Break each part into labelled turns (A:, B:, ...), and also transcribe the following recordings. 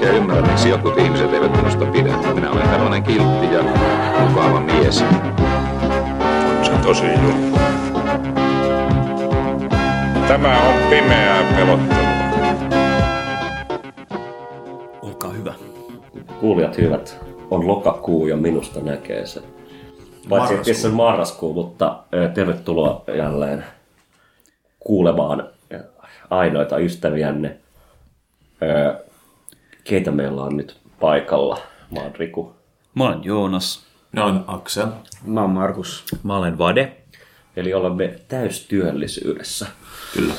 A: oikein ymmärrä, miksi jotkut ihmiset eivät minusta pidä. Minä olen tällainen kiltti ja mukava mies.
B: On se tosi juttu. Tämä on pimeää pelottelua.
C: Olkaa hyvä.
D: Kuulijat hyvät, on lokakuu ja minusta näkee se. Paitsi että se on marraskuu, mutta tervetuloa jälleen kuulemaan ainoita ystäviänne. Keitä meillä on nyt paikalla? Mä oon Riku.
C: Mä olen Joonas.
E: Ne on Aksel.
F: Mä oon Markus.
G: Mä olen Vade.
D: Eli olemme täystyöllisyydessä.
E: Kyllä.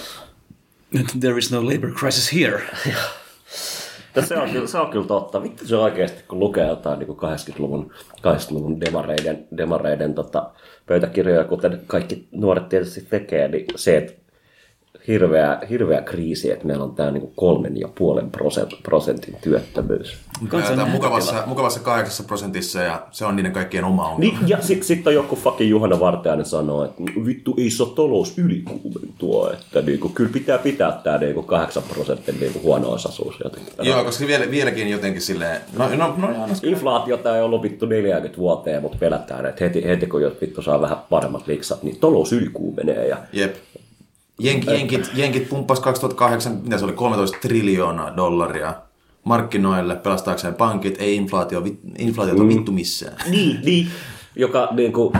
C: There is no labor crisis here.
D: Ja se on, kyllä, se on kyllä totta. Vittu se oikeasti, kun lukee jotain niin 80-luvun, 80-luvun demareiden, demareiden tota, pöytäkirjoja, kuten kaikki nuoret tietysti tekee, niin se, että hirveä, hirveä kriisi, että meillä on tämä niin kolmen ja puolen prosent, prosentin työttömyys.
E: Tämä mukavassa, mukavassa kahdeksassa prosentissa ja se on niiden kaikkien oma ongelma.
D: Niin, ja sitten sit on joku fucking Juhana Vartiainen sanoo, että vittu ei saa talous ylikuumentua, että niinku, kyllä pitää pitää tämä niinku 8 prosentin niinku huono osaisuus jotenkin.
E: Joo, koska vielä, vieläkin jotenkin silleen, no, no, no no,
D: Inflaatiota ei ollut vittu 40 vuoteen, mutta pelätään, että heti, heti kun jos vittu saa vähän paremmat liksat, niin talous ylikuumenee. Ja
E: Jep. Jenk, jenkit, jenkit pumppas 2008, mitä se oli, 13 triljoonaa dollaria markkinoille pelastaakseen pankit, ei inflaatio, vit, inflaatiota vittu missään.
D: Niin, niin. Joka niin kuin,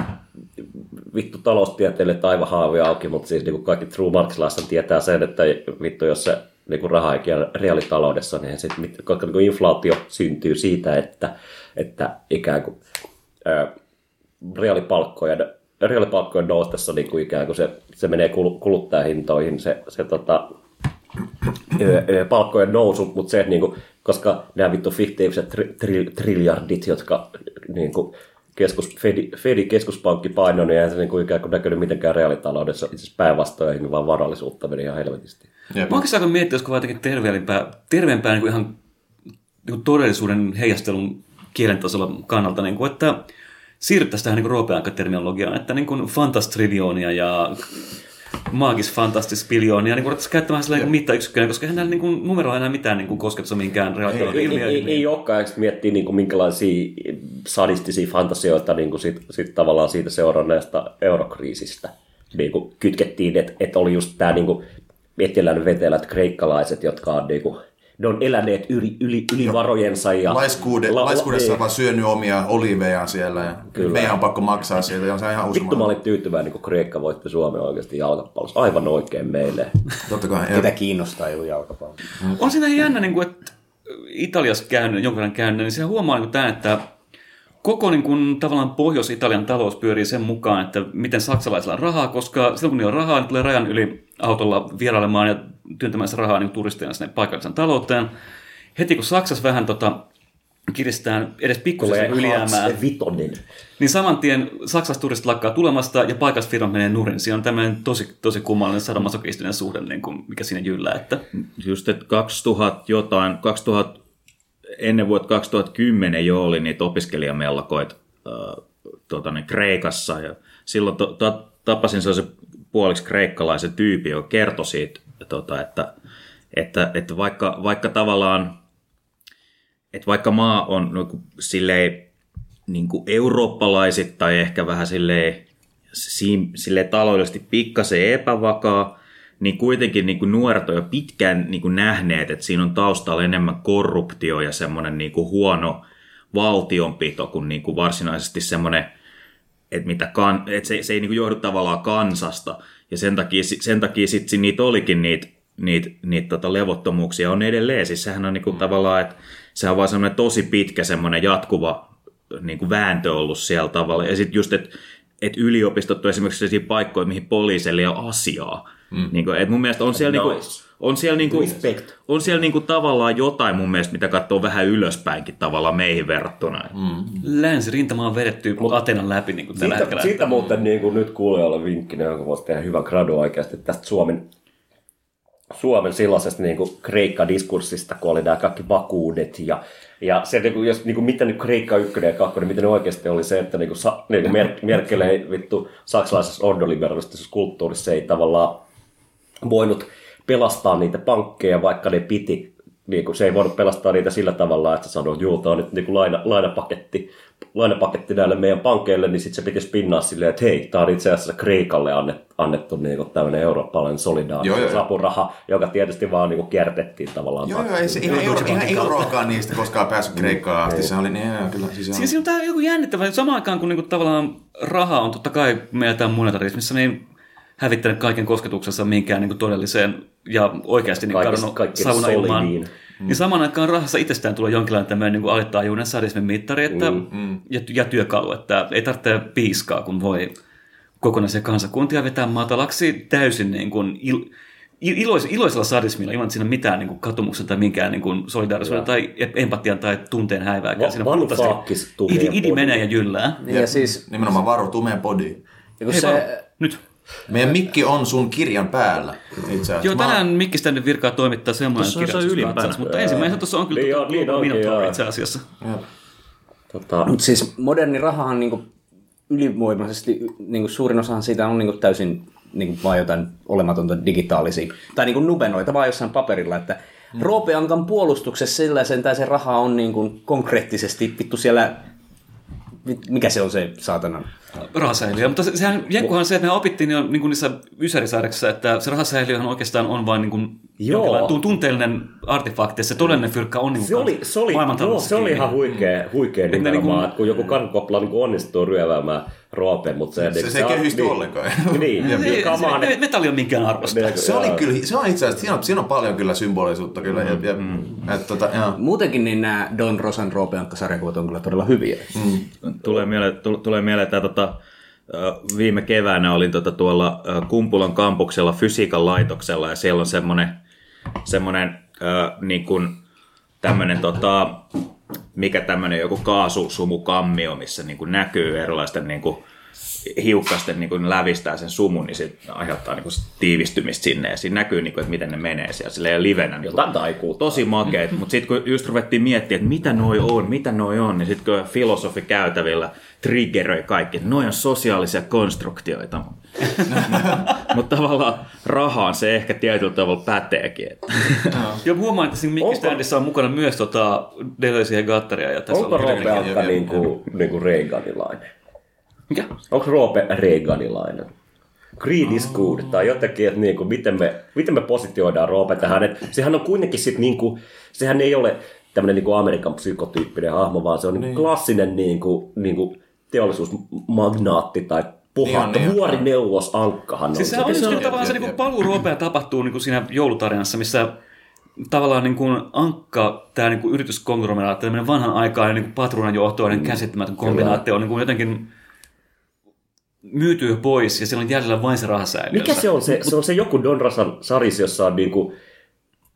D: vittu taloustieteilijät aivan haavi auki, mutta siis niin kuin kaikki true marksilaiset tietää sen, että vittu jos se niin kuin raha ei reaalitaloudessa, niin sit, koska niin kuin inflaatio syntyy siitä, että, että ikään kuin ää, reaalipalkkojen, reaalipalkkojen noustessa niin kuin ikään kuin se, se menee kul- kuluttajahintoihin, se, se tota, palkkojen nousu, mutta se, että niinku, koska nämä vittu fiktiiviset tri, tri, triljardit, jotka niinku, keskus, Fedi, Fedi keskuspankki painoi, niin eihän se niinku ikään kuin näkynyt mitenkään reaalitaloudessa. Itse asiassa päinvastoin, vaan varallisuutta meni ihan helvetisti.
E: Jep.
C: Mä oikeastaan kun miettiä, olisiko vaan jotenkin terveempää, terveempää niin kuin ihan niin kuin todellisuuden heijastelun kielen tasolla kannalta, niin kuin, että siirryttäisiin tähän niin roopeaikaterminologiaan, että niin kuin fantastriljoonia ja maagis fantastis biljoonia, niin ruvettaisiin käyttämään niin mittayksikköä, koska eihän näillä niin kuin, numeroilla enää mitään niin kuin, kosketusta minkään reaalitalouden
D: Ei, ei, ei, ei olekaan, eikö miettiä niin kuin, minkälaisia sadistisia fantasioita niin kuin sit, sit tavallaan siitä seuranneesta eurokriisistä? Niin kuin kytkettiin, että, että oli just tämä niin kuin, etelän vetelät kreikkalaiset, jotka on niin kuin, ne on eläneet yli, yli, yli varojensa. Ja,
E: Laiskuude,
D: la- la-
E: laiskuudessa
D: ei.
E: on vaan syönyt omia olivejaan siellä ja
D: Kyllä.
E: meidän on pakko maksaa siitä ja se on ihan
D: Vittu mä olin tyytyväinen, kun Kreikka voitti Suomen oikeasti jalkapallossa. Aivan oikein meille.
E: Totta kai.
F: Ketä
E: Ja,
F: kiinnostaa joku jalkapallo?
C: On siinä jännä, niin kuin, että Italiassa käynyt, jonkin verran käynyt, niin siinä huomaa niin tämän, että koko niin kuin, tavallaan Pohjois-Italian talous pyörii sen mukaan, että miten saksalaisilla on rahaa, koska silloin kun niillä on rahaa, niin tulee rajan yli autolla vierailemaan ja työntämään sitä rahaa niin turisteina sinne paikallisen talouteen. Heti kun Saksassa vähän tota, kiristään edes pikkusen ylijäämää, niin saman tien Saksassa turistit lakkaa tulemasta ja paikallisfirmat menee nurin. Siinä on tämmöinen tosi, tosi kummallinen sadomasokistinen suhde, niin kuin, mikä siinä jyllää. Että
G: Just, että 2000 jotain, 2000, ennen vuotta 2010 jo oli niitä opiskelijamellakoita tota, niin Kreikassa. Ja silloin to, to, tapasin sellaisen puoliksi kreikkalaisen tyypin, joka kertoi siitä, tota, että, että, että vaikka, vaikka tavallaan että vaikka maa on no, silleen, niin kuin eurooppalaisit tai ehkä vähän silleen, si- silleen taloudellisesti pikkasen epävakaa, niin kuitenkin niin kuin nuoret on jo pitkään niin kuin nähneet, että siinä on taustalla enemmän korruptio ja semmoinen niin kuin huono valtionpito kuin, niin kuin varsinaisesti semmoinen, että, mitä kan, että se, se ei niin kuin johdu tavallaan kansasta. Ja sen takia, sen takia sitten niitä olikin niitä niitä, niitä tota levottomuuksia on edelleen. Siis sehän on niinku mm. tavallaan, että se on vaan semmoinen tosi pitkä semmoinen jatkuva niinku vääntö ollut siellä tavalla. Ja sitten just, että et yliopistot on esimerkiksi sellaisia paikkoja, mihin poliisille ei ole asiaa. Mm. Niinku, et mun mielestä on siellä, nice. niinku, on siellä, niinku,
D: Respect.
G: on siellä niinku tavallaan jotain mun mielestä, mitä katsoo vähän ylöspäinkin tavallaan meihin verrattuna. Mm.
C: Länsirintama on vedetty Atenan läpi niin kuin tällä
D: Siitä,
C: hetkellä.
D: siitä muuten niin kuin nyt kuulijoille vinkkinä, joka voisi tehdä hyvän gradu oikeasti tästä Suomen, Suomen silloisesta niin kuin Kreikka-diskurssista, kun oli nämä kaikki vakuudet ja ja se, niin kuin, jos, niin kuin, mitä nyt Kreikka 1 ja 2, niin mitä ne oikeasti oli se, että niin kuin, sa, niin kuin Mer- Merkel ei vittu saksalaisessa ordoliberalistisessa kulttuurissa ei tavallaan voinut pelastaa niitä pankkeja, vaikka ne piti. Niin kuin, se ei voinut pelastaa niitä sillä tavalla, että se sanoi, että juu, tämä on nyt niin kuin laina, lainapaketti, lainapaketti näille meidän pankeille, niin sitten se piti spinnaa silleen, että hei, tämä on itse asiassa Kreikalle annettu, annettu niin kuin tämmöinen eurooppalainen
E: Joo, joo,
D: solidaarisuusapuraha, joka tietysti vaan niin kuin kiertettiin tavallaan.
E: Joo, joo, ei se ihan, euro, ihan euroakaan niistä koskaan päässyt Kreikkaan asti. Se oli niin, joo, kyllä. Siis
C: Siis siinä on tää joku jännittävä. Samaan aikaan kun niinku tavallaan raha on totta kai meillä tämä monetarismissa, niin hävittänyt kaiken kosketuksensa minkään niinku todelliseen ja oikeasti niin kadonnut
D: kaikki
C: savuna ilmaan.
D: solidiin.
C: Niin samaan aikaan rahassa itsestään tulee jonkinlainen tämmöinen niin alittaajuuden sadismin mittari että, ja, ja, työkalu, että ei tarvitse piiskaa, kun voi kokonaisia kansakuntia vetää matalaksi täysin niin kuin il, il- ilois, iloisella sadismilla, ilman että siinä on mitään niin kuin katumuksen tai minkään niin kuin solidaarisuuden tai empatian tai tunteen häivääkään.
D: Va-
C: Siinä
D: Vanu
C: puhtaasti
D: Faakkis tumeen
C: idi, idi menee ja jyllää.
H: Ja siis,
E: Nimenomaan varo tumeen podiin.
H: ja kun
C: Hei,
H: se,
C: varo, nyt.
E: Meidän mikki on sun kirjan päällä. Itse.
C: Joo,
E: Mä-
C: tänään Mikkistä nyt virkaa toimittaa semmoinen
G: Tuossa on se ylimpänä.
C: mutta ensimmäisenä tuossa on kyllä
D: Niin
C: niin
D: on, niin
C: Minotaur itse asiassa.
D: Tota,
H: Mutta siis moderni rahahan niin kuin ylivoimaisesti, niin kuin suurin osahan siitä on niin kuin täysin niin kuin vaan jotain olematonta digitaalisia, tai niin kuin nubenoita vaan jossain paperilla, että mm. Roope Ankan puolustuksessa sillä sentään se raha on niin kuin konkreettisesti vittu siellä, mikä se on se saatanan?
C: rahasäiliö. Mutta se, sehän, jenkkuhan se, että me opittiin jo niin kuin niissä Ysärisäädöksissä, että se rahasäiliöhän oikeastaan on vain niin kuin
D: Joo.
C: tunteellinen artefakti, ja se todellinen fyrkkä on niin
D: se oli, se oli, joo, se oli ihan huikea, huikea
C: ne
D: nimenomaan,
C: niinku-
D: että kun joku kankopla niin onnistuu ryöväämään Roopen, mutta se...
E: Se- se ei kehysty ollenkaan.
D: Niin,
E: Jep.
D: niin,
C: Ei,
D: come on,
C: se, metalli on minkään arvosta.
D: ne-
E: Se oli kyllä, se on itse asiassa, siinä on, siinä on paljon kyllä symbolisuutta kyllä. Ja, ja, et, tota, joo.
H: Muutenkin niin nämä Don Rosan Roope Ankka-sarjakuvat on kyllä todella hyviä.
G: Tulee mieleen, tule- tulee mieleen että tota, viime keväänä olin tota tuolla Kumpulan kampuksella fysiikan laitoksella ja siellä on semmoinen, semmoinen ö, niin kuin tämmöinen tota, mikä tämmöinen joku kaasusumukammio, missä niin kuin näkyy erilaisten niin kuin hiukkasten niin kuin lävistää sen sumun, niin se aiheuttaa niin kuin tiivistymistä sinne ja siinä näkyy, niin kuin, että miten ne menee siellä silleen livenä. Niin
D: Jotain taikuutta.
G: tosi makeet, mutta sitten kun just ruvettiin miettimään, että mitä noi on, mitä noi on, niin sitten kun filosofi käytävillä triggeröi kaikki, että noi on sosiaalisia konstruktioita. mutta tavallaan rahaan se ehkä tietyllä tavalla päteekin. Että.
C: Joo, huomaan, että siinä Mikkistäändissä on mukana myös tota Deleuze ja Gattaria. Ja tässä
D: Onko
C: on
D: Roope
C: hirveän-
D: Ankka niin kuin, niin kuin Reaganilainen?
C: Mikä?
D: Onko Roope Reaganilainen? Greed is good, tai jotenkin, että niin kuin, miten, me, miten me positioidaan Roope tähän. Et sehän on kuitenkin sit niin kuin, sehän ei ole tämmöinen niin kuin Amerikan psykotyyppinen hahmo, vaan se on niin. klassinen niin kuin, niin kuin teollisuusmagnaatti tai puhakka,
E: Niin on, niin on.
D: vuorineuvos Ankkahan
C: Siis
D: on.
C: se on
E: Jep,
C: niin tavallaan se
E: jep,
C: niin paluu ruopea tapahtuu niin kuin siinä joulutarinassa, missä tavallaan niin kuin Ankka, tämä niin kuin yrityskonglomeraatti, tämmöinen vanhan aikainen niin patruunanjohtoinen mm. käsittämätön kombinaatio on niin kuin jotenkin myytyy pois ja siellä on jäljellä vain se rahasäiliö.
D: Mikä se on? Se, se on se joku Don Rasan saris, jossa on niinku,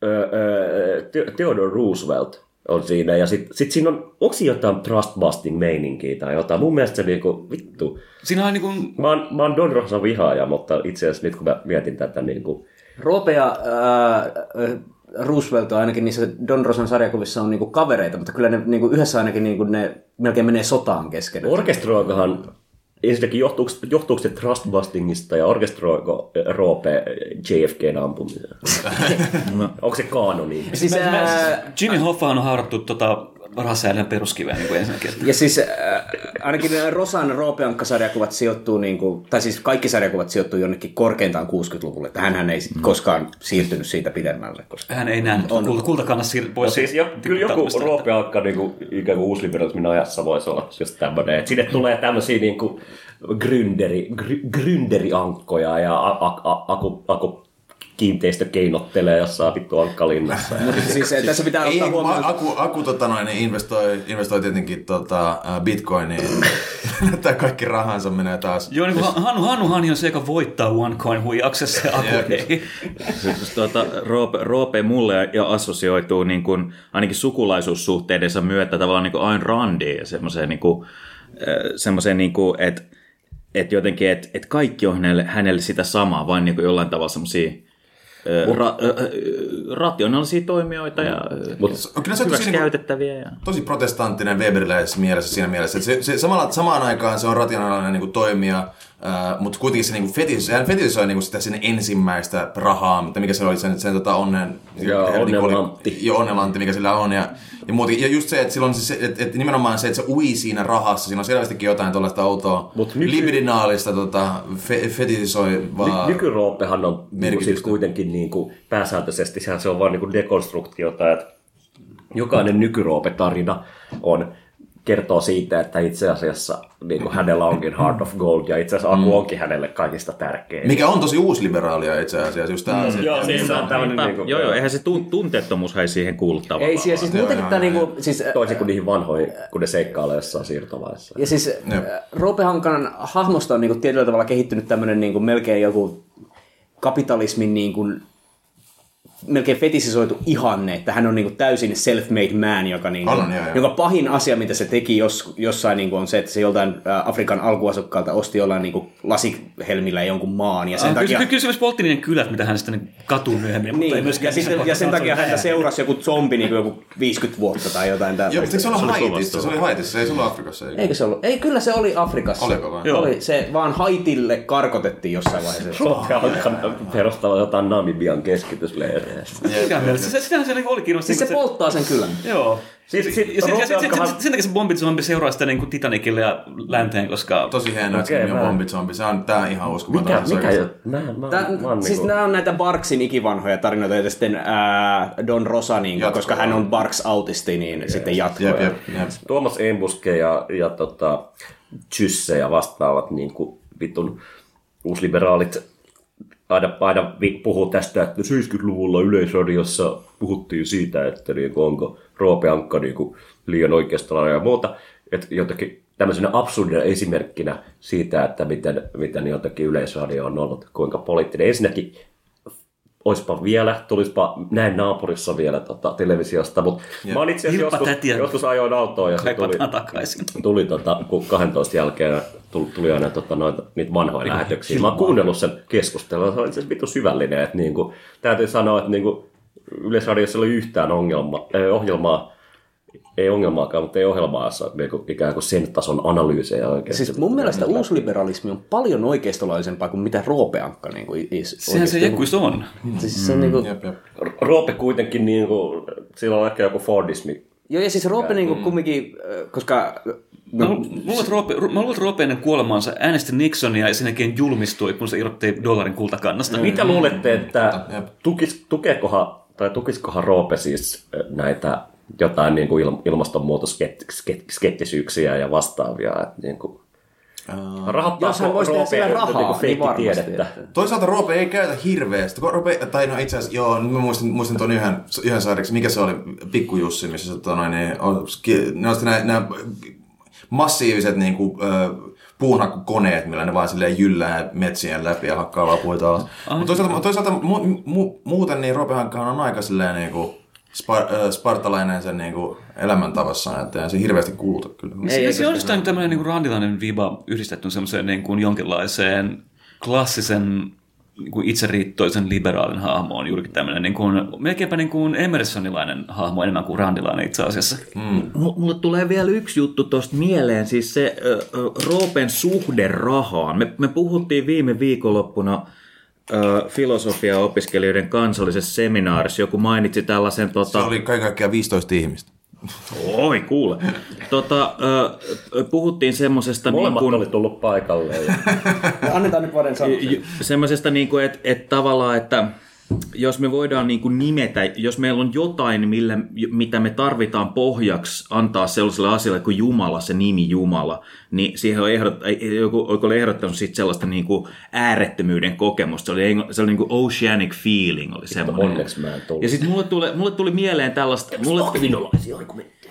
D: ö, ö, Te- Theodore Roosevelt on siinä. Ja sitten sit siinä on, onko siinä jotain trust busting meininkiä tai jotain? Mun mielestä se niinku, vittu.
C: Siinä on niin kuin,
D: Mä oon, mä oon Don Rosan vihaaja, mutta itse asiassa nyt kun mä mietin tätä niinku,
H: Roope ja ää, Roosevelt on ainakin niissä Don Rosan sarjakuvissa on niinku kavereita, mutta kyllä ne niinku yhdessä ainakin niinku ne melkein menee sotaan kesken.
D: orkestroikohan Ensinnäkin johtuuko, johtuuko se trust bustingista ja orkestroiko Roope JFKn ampumisen? Onko se kaanoni?
H: Siis, ää,
C: Jimmy Hoffa on haarattu tota rahasäiliön peruskiveen niin kuin ensinnäkin.
H: Ja siis äh, ainakin Rosan Roopeankka-sarjakuvat sijoittuu, niin kuin, tai siis kaikki sarjakuvat sijoittuu jonnekin korkeintaan 60-luvulle. Että hänhän ei mm. koskaan siirtynyt siitä pidemmälle. Koska...
C: Hän ei nähnyt
H: On.
C: kulta, kultakannassa siir- pois.
D: No siis jo, kyllä joku
C: tipputtamista.
D: Roope Alkka niinku, ikään kuin uusliberalismin ajassa voisi olla just tämmöinen. Että sinne tulee tämmöisiä niinku gründeri, gry, gründeriankkoja ja a, a, a, aku, aku, kiinteistö keinottelee jossain vittu Ankkalinnassa.
H: Mutta siis tässä pitää
E: Ei,
H: ottaa huomioon...
E: Aku, Aku tota noin, niin investoi, investoi tietenkin tota, bitcoiniin. Näyttää kaikki rahansa menee taas.
C: Joo, niin kuin Hannu, Hannuhan on se, joka voittaa OneCoin huijauksessa ja Aku ei.
G: Siis tuota, Roope, Roope mulle ja assosioituu niin kuin, ainakin sukulaisuussuhteidensa myötä tavallaan niin kuin Ayn Randiin ja semmoiseen, niin kuin, semmoiseen niin kuin, että että jotenkin, että että kaikki on hänelle, hänelle sitä samaa, vain niin kuin jollain tavalla semmoisia ra, rationaalisia toimijoita ja
E: Mut, kyllä se on tosi, niinku,
G: käytettäviä. Ja...
E: tosi protestanttinen Weberiläisessä mielessä siinä mielessä, että se, se, samalla, samaan aikaan se on rationaalinen niin kuin toimija, Uh, mutta kuitenkin se niinku fetis, hän fetisoi niinku sitä sinne ensimmäistä rahaa, mutta mikä se oli sen, sen tota onnen...
D: Joo,
E: niinku
D: onnenlantti.
E: Joo, mikä sillä on. Ja, ja, muutenkin, ja just se, että silloin se, että, että nimenomaan se, että se ui siinä rahassa, siinä on selvästikin jotain tuollaista outoa
D: Mut nyky-
E: libidinaalista tota, fe, fetisoivaa...
D: Ny- Nykyroopehan on niinku siis kuitenkin niinku, pääsääntöisesti sehän se on vain niinku dekonstruktiota, että jokainen nykyroope-tarina on kertoo siitä, että itse asiassa niin kuin hänellä onkin Heart of Gold ja itse asiassa Aku onkin hänelle kaikista tärkein.
E: Mikä on tosi uusliberaalia itse asiassa, just tää asia.
D: Joo, siis se on tämmöinen niin kuin,
G: joo, joo, eihän se tun- tunteettomuus ei siihen kuulu tavallaan.
H: Ei, siis, siis muutenkin tämä niinku, siis,
D: toisin kuin niihin vanhoihin, kun ne seikkailee jossain siirtovaiheessa.
H: ja siis
E: Jep.
H: äh, Roope Hankanan hahmosta on niinku tietyllä tavalla kehittynyt tämmöinen niinku melkein joku kapitalismin niinku melkein fetisisoitu ihanne, että hän on niinku täysin self-made man, joka, niinku,
E: On, joo, joo.
H: joka pahin asia, mitä se teki jos, jossain, niinku, on se, että se joltain ä, Afrikan alkuasukkaalta osti jollain niinku, lasihelmillä jonkun maan, ja sen
C: Ah,
H: takia...
C: Kyllä, kyllä se myös poltti niiden kylät, mitä hän sitten katuu myöhemmin. mutta ei
H: Niin,
C: myöskään
H: ja, sitten, ja sen takia häntä seurasi joku zombi niin joku 50 vuotta tai jotain
E: Joo,
H: tällaista.
E: mutta eikö se
G: oli
E: Haitissa? Se oli Haitissa, se ei se ollut Afrikassa. Eikö?
H: Eikö se ollut? Ei, kyllä se oli Afrikassa.
E: Oliko vai?
C: Joo.
H: Oli, se vaan Haitille karkotettiin jossain vaiheessa.
D: perustava jotain Namibian keskitysleirejä.
C: Mielessä? Se, sitähän se niinku oli kirjassa.
H: Siis se polttaa sen kylän.
C: Joo.
D: Sit- sit-
C: ja sit, ja sit, sit,
D: Roope
C: sit, sen takia se bombizombi seuraa sitä niin kuin Titanicille ja länteen, koska...
E: Tosi että
D: Okei,
E: se nimi on Zombie. Se on tää ihan uskomaton.
D: Mikä, mikä jo? Mä, mä,
H: Tää,
D: mä, oon
H: siis
D: niinku-
H: nämä on näitä Barksin ikivanhoja tarinoita, ja sitten ää, Don Rosa, niin,
E: Jatkoa.
H: koska hän on Barks-autisti, niin sitten jatkoa.
E: Jep, jep, jep.
D: Tuomas Embuske ja, ja tota, Chysse ja vastaavat niin kuin vitun uusliberaalit aina, aina puhuu tästä, että 70-luvulla Yleisradiossa puhuttiin siitä, että niin kuin, onko Roope Ankka niin kuin, liian oikeistolainen ja muuta. Että jotenkin tämmöisenä absurdina esimerkkinä siitä, että miten, miten jotenkin Yleisradio on ollut, kuinka poliittinen. Ensinnäkin oispa vielä, tulispa näin naapurissa vielä tota, televisiosta, mutta mä oon itse asiassa joskus,
C: tätiä.
D: joskus ajoin autoa ja se tuli,
C: takaisin.
D: tuli tota, kun 12 jälkeen tuli, tuli aina tota, noita, niitä vanhoja lähetyksiä. Mä oon kuunnellut sen keskustelun, se oli itse asiassa vittu syvällinen. Että, niin kuin, täytyy sanoa, että niin kuin, Yleisradiossa ei ole yhtään ongelma, ei, ohjelmaa, ei ongelmaakaan, mutta ei ohjelmaa, jossa niin ikään kuin sen tason analyysejä oikein.
H: Siis mun mielestä uusliberalismi on paljon oikeistolaisempaa kuin mitä Roope Ankka niin kuin, is,
C: Sehän se jekkuis on.
H: Siis se on niin kuin,
E: Jep, jep.
D: Roope kuitenkin, niin kuin, sillä on ehkä joku Fordismi.
H: joo, ja siis Roope niin kuin, kumminkin, äh, koska
C: Mä lu- luulen, että Roope, mä luulen, että Roope ennen kuolemaansa äänesti Nixonia ja sen jälkeen julmistui, kun se irrotti dollarin kultakannasta.
D: Mitä luulette, että tukis, tukeekohan, tai tukiskohan Roope siis näitä jotain niin kuin il, ilmastonmuutoskettisyyksiä ja vastaavia? Että niin kuin, rahoittaako
H: Jos hän voisi tehdä sillä rahaa, niin varmasti,
D: tiedettä?
H: että-
E: Toisaalta Roope ei käytä hirveästi. Roope, tai no itse asiassa, joo, mä muistan, muistan tuon yhden, yhden sarjaksi, mikä se oli, Pikku Jussi, missä se, tota, noin, niin, on, ne on nämä, nämä massiiviset niin kuin, puunhakkukoneet, millä ne vaan silleen jyllää metsien läpi ja hakkaa vaan puita alas. Mutta toisaalta, toisaalta mu, mu, muuten niin Roope Hankkahan on aika silleen niin kuin, spar, ö, spartalainen sen niin kuin, elämäntavassaan, että ei se hirveästi kuluta kyllä.
C: Ei, se on jostain tämmöinen niin randilainen viba yhdistetty semmoiseen niin kuin jonkinlaiseen klassisen niin kuin itseriittoisen liberaalin hahmoon, juurikin tämmöinen niin kuin, melkeinpä niin kuin Emersonilainen hahmo enemmän kuin randilainen itse asiassa.
G: M- Mulle tulee vielä yksi juttu tuosta mieleen, siis se ö, ö, Roopen suhde rahaan. Me, me puhuttiin viime viikonloppuna filosofia-opiskelijoiden kansallisessa seminaarissa. Joku mainitsi tällaisen...
E: Se
G: Tota,
E: oli kaiken kaikkiaan 15 ihmistä.
G: Oi, kuule. Tota, puhuttiin semmoisesta... Niin
D: Molemmat
G: kuin,
D: oli tullut paikalle. Ja...
H: Annetaan nyt vuoden sanoa.
G: semmoisesta, niin kuin, että, että tavallaan, että jos me voidaan niin kuin nimetä, jos meillä on jotain, millä, mitä me tarvitaan pohjaksi antaa sellaiselle asialle kuin Jumala, se nimi Jumala, niin siihen on ehdot, joku joku oli ehdottanut sit sellaista niin kuin äärettömyyden kokemusta. Se oli, se oli niin kuin oceanic feeling, oli semmoinen.
D: Onneksi mä en tullut.
G: Ja sitten mulle tuli, mulle tuli mieleen tällaista... Mulle,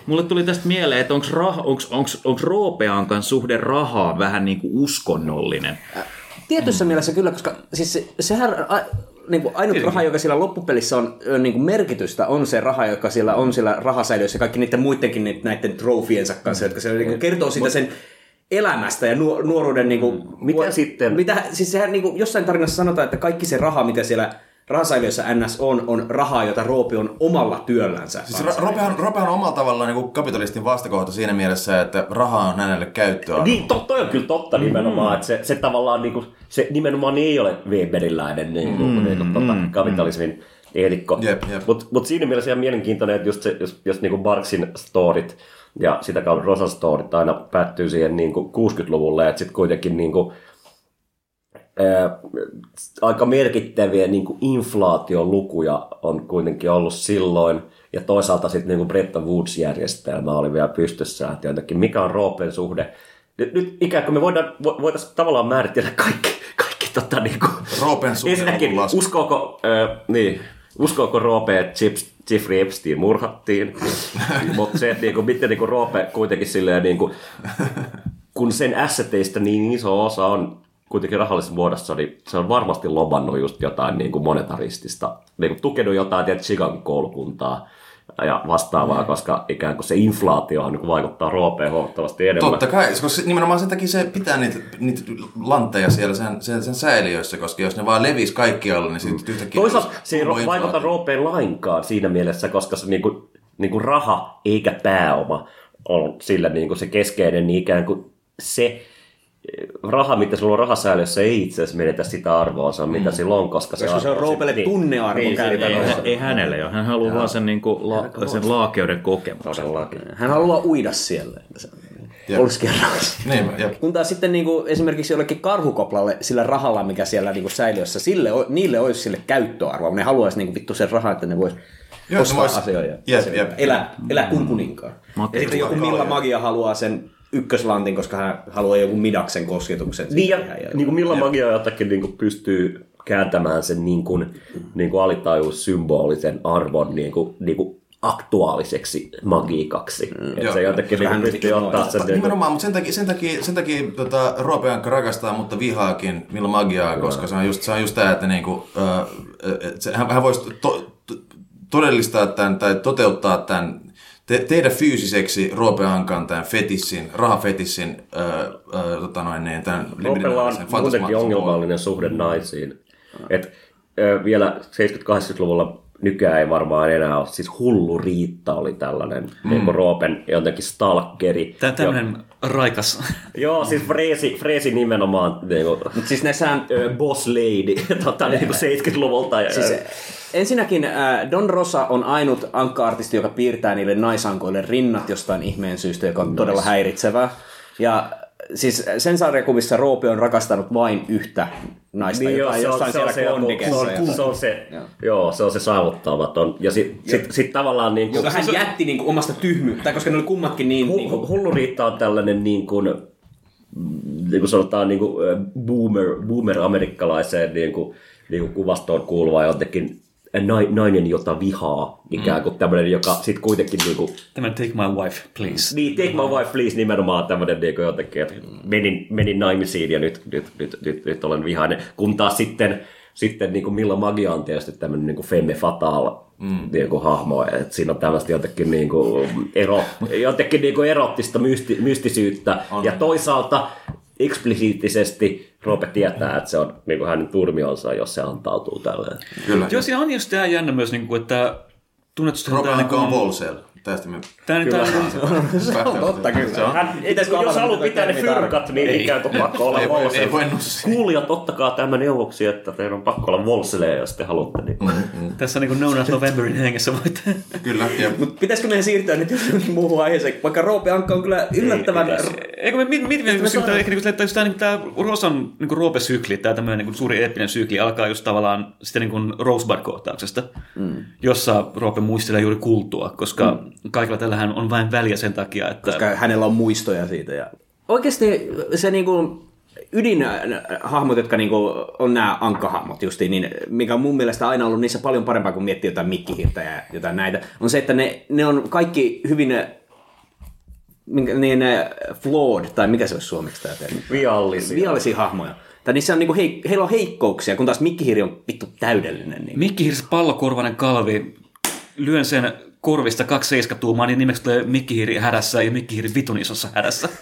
G: mulle tuli tästä mieleen, että onko rah, onks, onks, onks Roopeankan suhde rahaa vähän niin kuin uskonnollinen?
H: Tietyssä mm. mielessä kyllä, koska siis se, sehän a, niin kuin ainut raha, joka siellä loppupelissä on niin kuin merkitystä, on se raha, joka siellä on siellä rahasäiliössä kaikki niiden muidenkin näiden trofiensa kanssa, jotka siellä niin kuin kertoo siitä sen elämästä ja nuor- nuoruuden... Niin kuin,
D: Mitä sitten?
H: Mitä, siis sehän niin kuin, jossain tarinassa sanotaan, että kaikki se raha, mitä siellä rahasäiliössä NS on, on rahaa, jota Roopi on omalla työllänsä.
E: Siis Ro- Rope on, omalla tavallaan niin kapitalistin vastakohta siinä mielessä, että raha on hänelle käyttöä.
D: Niin, to, toi on kyllä totta nimenomaan, että se, se tavallaan niinku, se nimenomaan ei ole Weberiläinen niin, mm, niin, niin, tota, kapitalismin elikko.
E: Jep, jep.
D: Mutta mut siinä mielessä ihan mielenkiintoinen, että just se, jos, jos niinku Barksin storit ja sitä kautta Rosan storit aina päättyy siihen niinku 60-luvulle, että sitten kuitenkin niinku, ää, aika merkittäviä niin kuin inflaatiolukuja on kuitenkin ollut silloin, ja toisaalta sitten niin kuin Bretton Woods-järjestelmä oli vielä pystyssä, että jotenkin. Mikä on Roopen suhde. Nyt, nyt ikään kuin me voidaan, vo- voitaisiin tavallaan määritellä kaikki, kaikki tota, niin kuin,
E: Roopen suhde
D: ensinnäkin, uskooko, äh, niin, uskooko Roope, että Chips, Jeffrey Epstein murhattiin, mutta se, että niin kuin, miten niin kuin Roope kuitenkin silleen, niin kuin, kun sen asseteista niin iso osa on kuitenkin rahallisessa muodossa, niin se on varmasti lobannut just jotain niin kuin monetaristista, niin kuin tukenut jotain tiedät, Chicagon koulukuntaa ja vastaavaa, koska ikään kuin se inflaatio niin kuin vaikuttaa roopeen huomattavasti enemmän.
E: Totta kai, koska nimenomaan sen takia se pitää niitä, niitä lantteja siellä sen, sen, sen säiliöissä, koska jos ne vaan levis kaikkialle, niin sitten yhtäkkiä...
D: Toisaalta se ei vaikuta roopeen lainkaan siinä mielessä, koska se niinku, niinku raha eikä pääoma on sillä niinku se keskeinen, niin ikään kuin se raha, mitä sulla on rahasäiliössä, ei itse asiassa menetä sitä arvoa, se on mitä sillä on, koska se,
H: se on
D: arvo-
H: Roopelle tunnearvo
D: niin, se-
H: käytännössä.
G: Ei, ei hänelle ole. Hän haluaa vaan sen, niin kuin, la, sen laakeuden kokemuksen.
H: Hän haluaa uida siellä.
E: Jep.
H: Olskerrassa.
E: Niin, jep.
H: Kun taas sitten niin kuin esimerkiksi jollekin karhukoplalle sillä rahalla, mikä siellä niin kuin säiliössä, sille, niille olisi sille käyttöarvoa. Ne haluaisi niin kuin vittu sen rahan, että ne vois
E: Joo,
H: ostaa
E: vois-
H: asioita.
E: jep.
H: Elää, elää kuin kuninkaan. Ja sitten joku Milla Magia haluaa sen ykköslantin, koska hän haluaa joku Midaksen kosketuksen.
D: Niin, ja,
H: siihen.
D: niin kuin millä magia jotakin niin kuin pystyy kääntämään sen niin kuin, niin kuin alitajuus symbolisen arvon niin kuin, niin kuin aktuaaliseksi magiikaksi. Mm,
E: joo.
D: että se jotenkin niin pystyy
H: ikinä
D: ottaa sen... niin kuin-
E: Nimenomaan, mutta sen takia, sen takia, sen takia tota, Roope Ankka rakastaa, mutta vihaakin Milla Magiaa, koska se on just, se on just tämä, että niinku, et se, hän, hän voisi to, to, todellistaa tämän tai toteuttaa tämän, te, tehdä fyysiseksi Roope Ankan tämän fetissin, rahafetissin, ö, ö, tota noin, niin, tämän
D: Roopella on muutenkin ongelmallinen suhde naisiin. Et, ö, vielä 70-80-luvulla nykyään ei varmaan enää ole. Siis hullu Riitta oli tällainen mm. niin Roopen jotenkin stalkeri.
C: Tämä tämmöinen raikas.
D: Joo, siis Freesi, Freesi nimenomaan niin kuin,
H: Mutta siis näissähän
D: boss lady tota, niin kuin 70-luvulta. Ja,
H: Siis ensinnäkin äh, Don Rosa on ainut ankka-artisti, joka piirtää niille naisankoille rinnat jostain ihmeen syystä, joka on todella häiritsevää. Ja siis sen sarjakuvissa Roope on rakastanut vain yhtä naista,
D: Niin
H: joka
D: joo,
H: on
D: se on,
H: jossain
D: se on,
H: siellä
D: se, se, on, se, on se,
H: Joo.
D: joo, se on se saavuttamaton. Ja sitten sit, sit tavallaan niin kuin,
H: hän jätti niin kuin omasta tyhmyyttä, koska ne oli kummatkin niin... niin
D: Hu-
H: kuin,
D: Hullu Riitta on tällainen niin kuin, niin kuin sanotaan niin kuin boomer, boomer-amerikkalaiseen niin kuin, niin kuin kuvastoon kuuluva jotenkin nainen, jota vihaa, ikään kuin tämmöinen, joka sitten kuitenkin niin kuin,
C: Tämä take my wife, please.
D: niin, take my wife please nimenomaan tämmöinen niin jotenkin, että menin, menin naimisiin ja nyt, nyt, nyt, nyt, nyt olen vihainen. Kun taas sitten, sitten niin kuin Milla Magia on tietysti tämmöinen niin kuin femme fatale mm. niin kuin hahmo, että siinä on tällaista jotenkin, niin kuin ero, jotenkin niin kuin erottista mysti, mystisyyttä on. ja toisaalta eksplisiittisesti Roope tietää, että se on niin kuin hänen turmionsa, jos se antautuu tälleen.
E: Kyllä.
C: Joo, siinä on just tämä jännä myös, niin kuin, että
E: Anka on
C: niinku-
E: Volsel. Tästä me...
C: Tää nyt on...
H: Se on totta kyllä.
D: Hän,
H: Pitäisikö
D: jos
H: avata
D: haluaa pitää ne fyrkat, niin ikään kuin pakko olla
E: Ei voi-
D: Volsele.
E: ei voi nussia.
D: Kuulijat, ottakaa tämä neuvoksi, että teidän on pakko olla Volsele, jos te haluatte. Niin.
C: Tässä on niin No Nut Novemberin hengessä voitte.
E: Kyllä, ja
H: Mut pitäisikö meidän siirtyä nyt johonkin muuhun aiheeseen, vaikka Roope Ankka on kyllä yllättävän...
C: Eikö me mit, mit, mit,
H: me
C: sitä,
H: saadaan-
C: ehkä niin kuin, tämä, niin tämä Rosan niin kuin Roope-sykli, tämä tämmöinen niin suuri eeppinen sykli alkaa just tavallaan sitten niin kuin Rosebud-kohtauksesta, mm. jossa Roope muistelee juuri kultua, koska mm. kaikilla tällähän on vain väliä sen takia, että...
H: koska hänellä on muistoja siitä. Ja... Oikeasti se niinku ydinhahmot, jotka niinku on nämä ankkahahmot justiin, niin mikä on mun mielestä aina ollut niissä paljon parempaa kuin miettiä jotain mikkihirtä ja jotain näitä, on se, että ne, ne on kaikki hyvin minkä- niin ne flawed, tai mikä se olisi suomeksi tämä termi?
D: Viallisia.
H: Viallisia hahmoja. Tai niissä on niinku heik- heillä on heikkouksia, kun taas mikkihiri on vittu täydellinen. Niin.
C: Mikki Hirs pallokorvainen kalvi, lyön sen korvista kaksi seiskatuumaa, niin nimeksi tulee Mikki Hiiri hädässä ja Mikki Hiiri vitun isossa hädässä.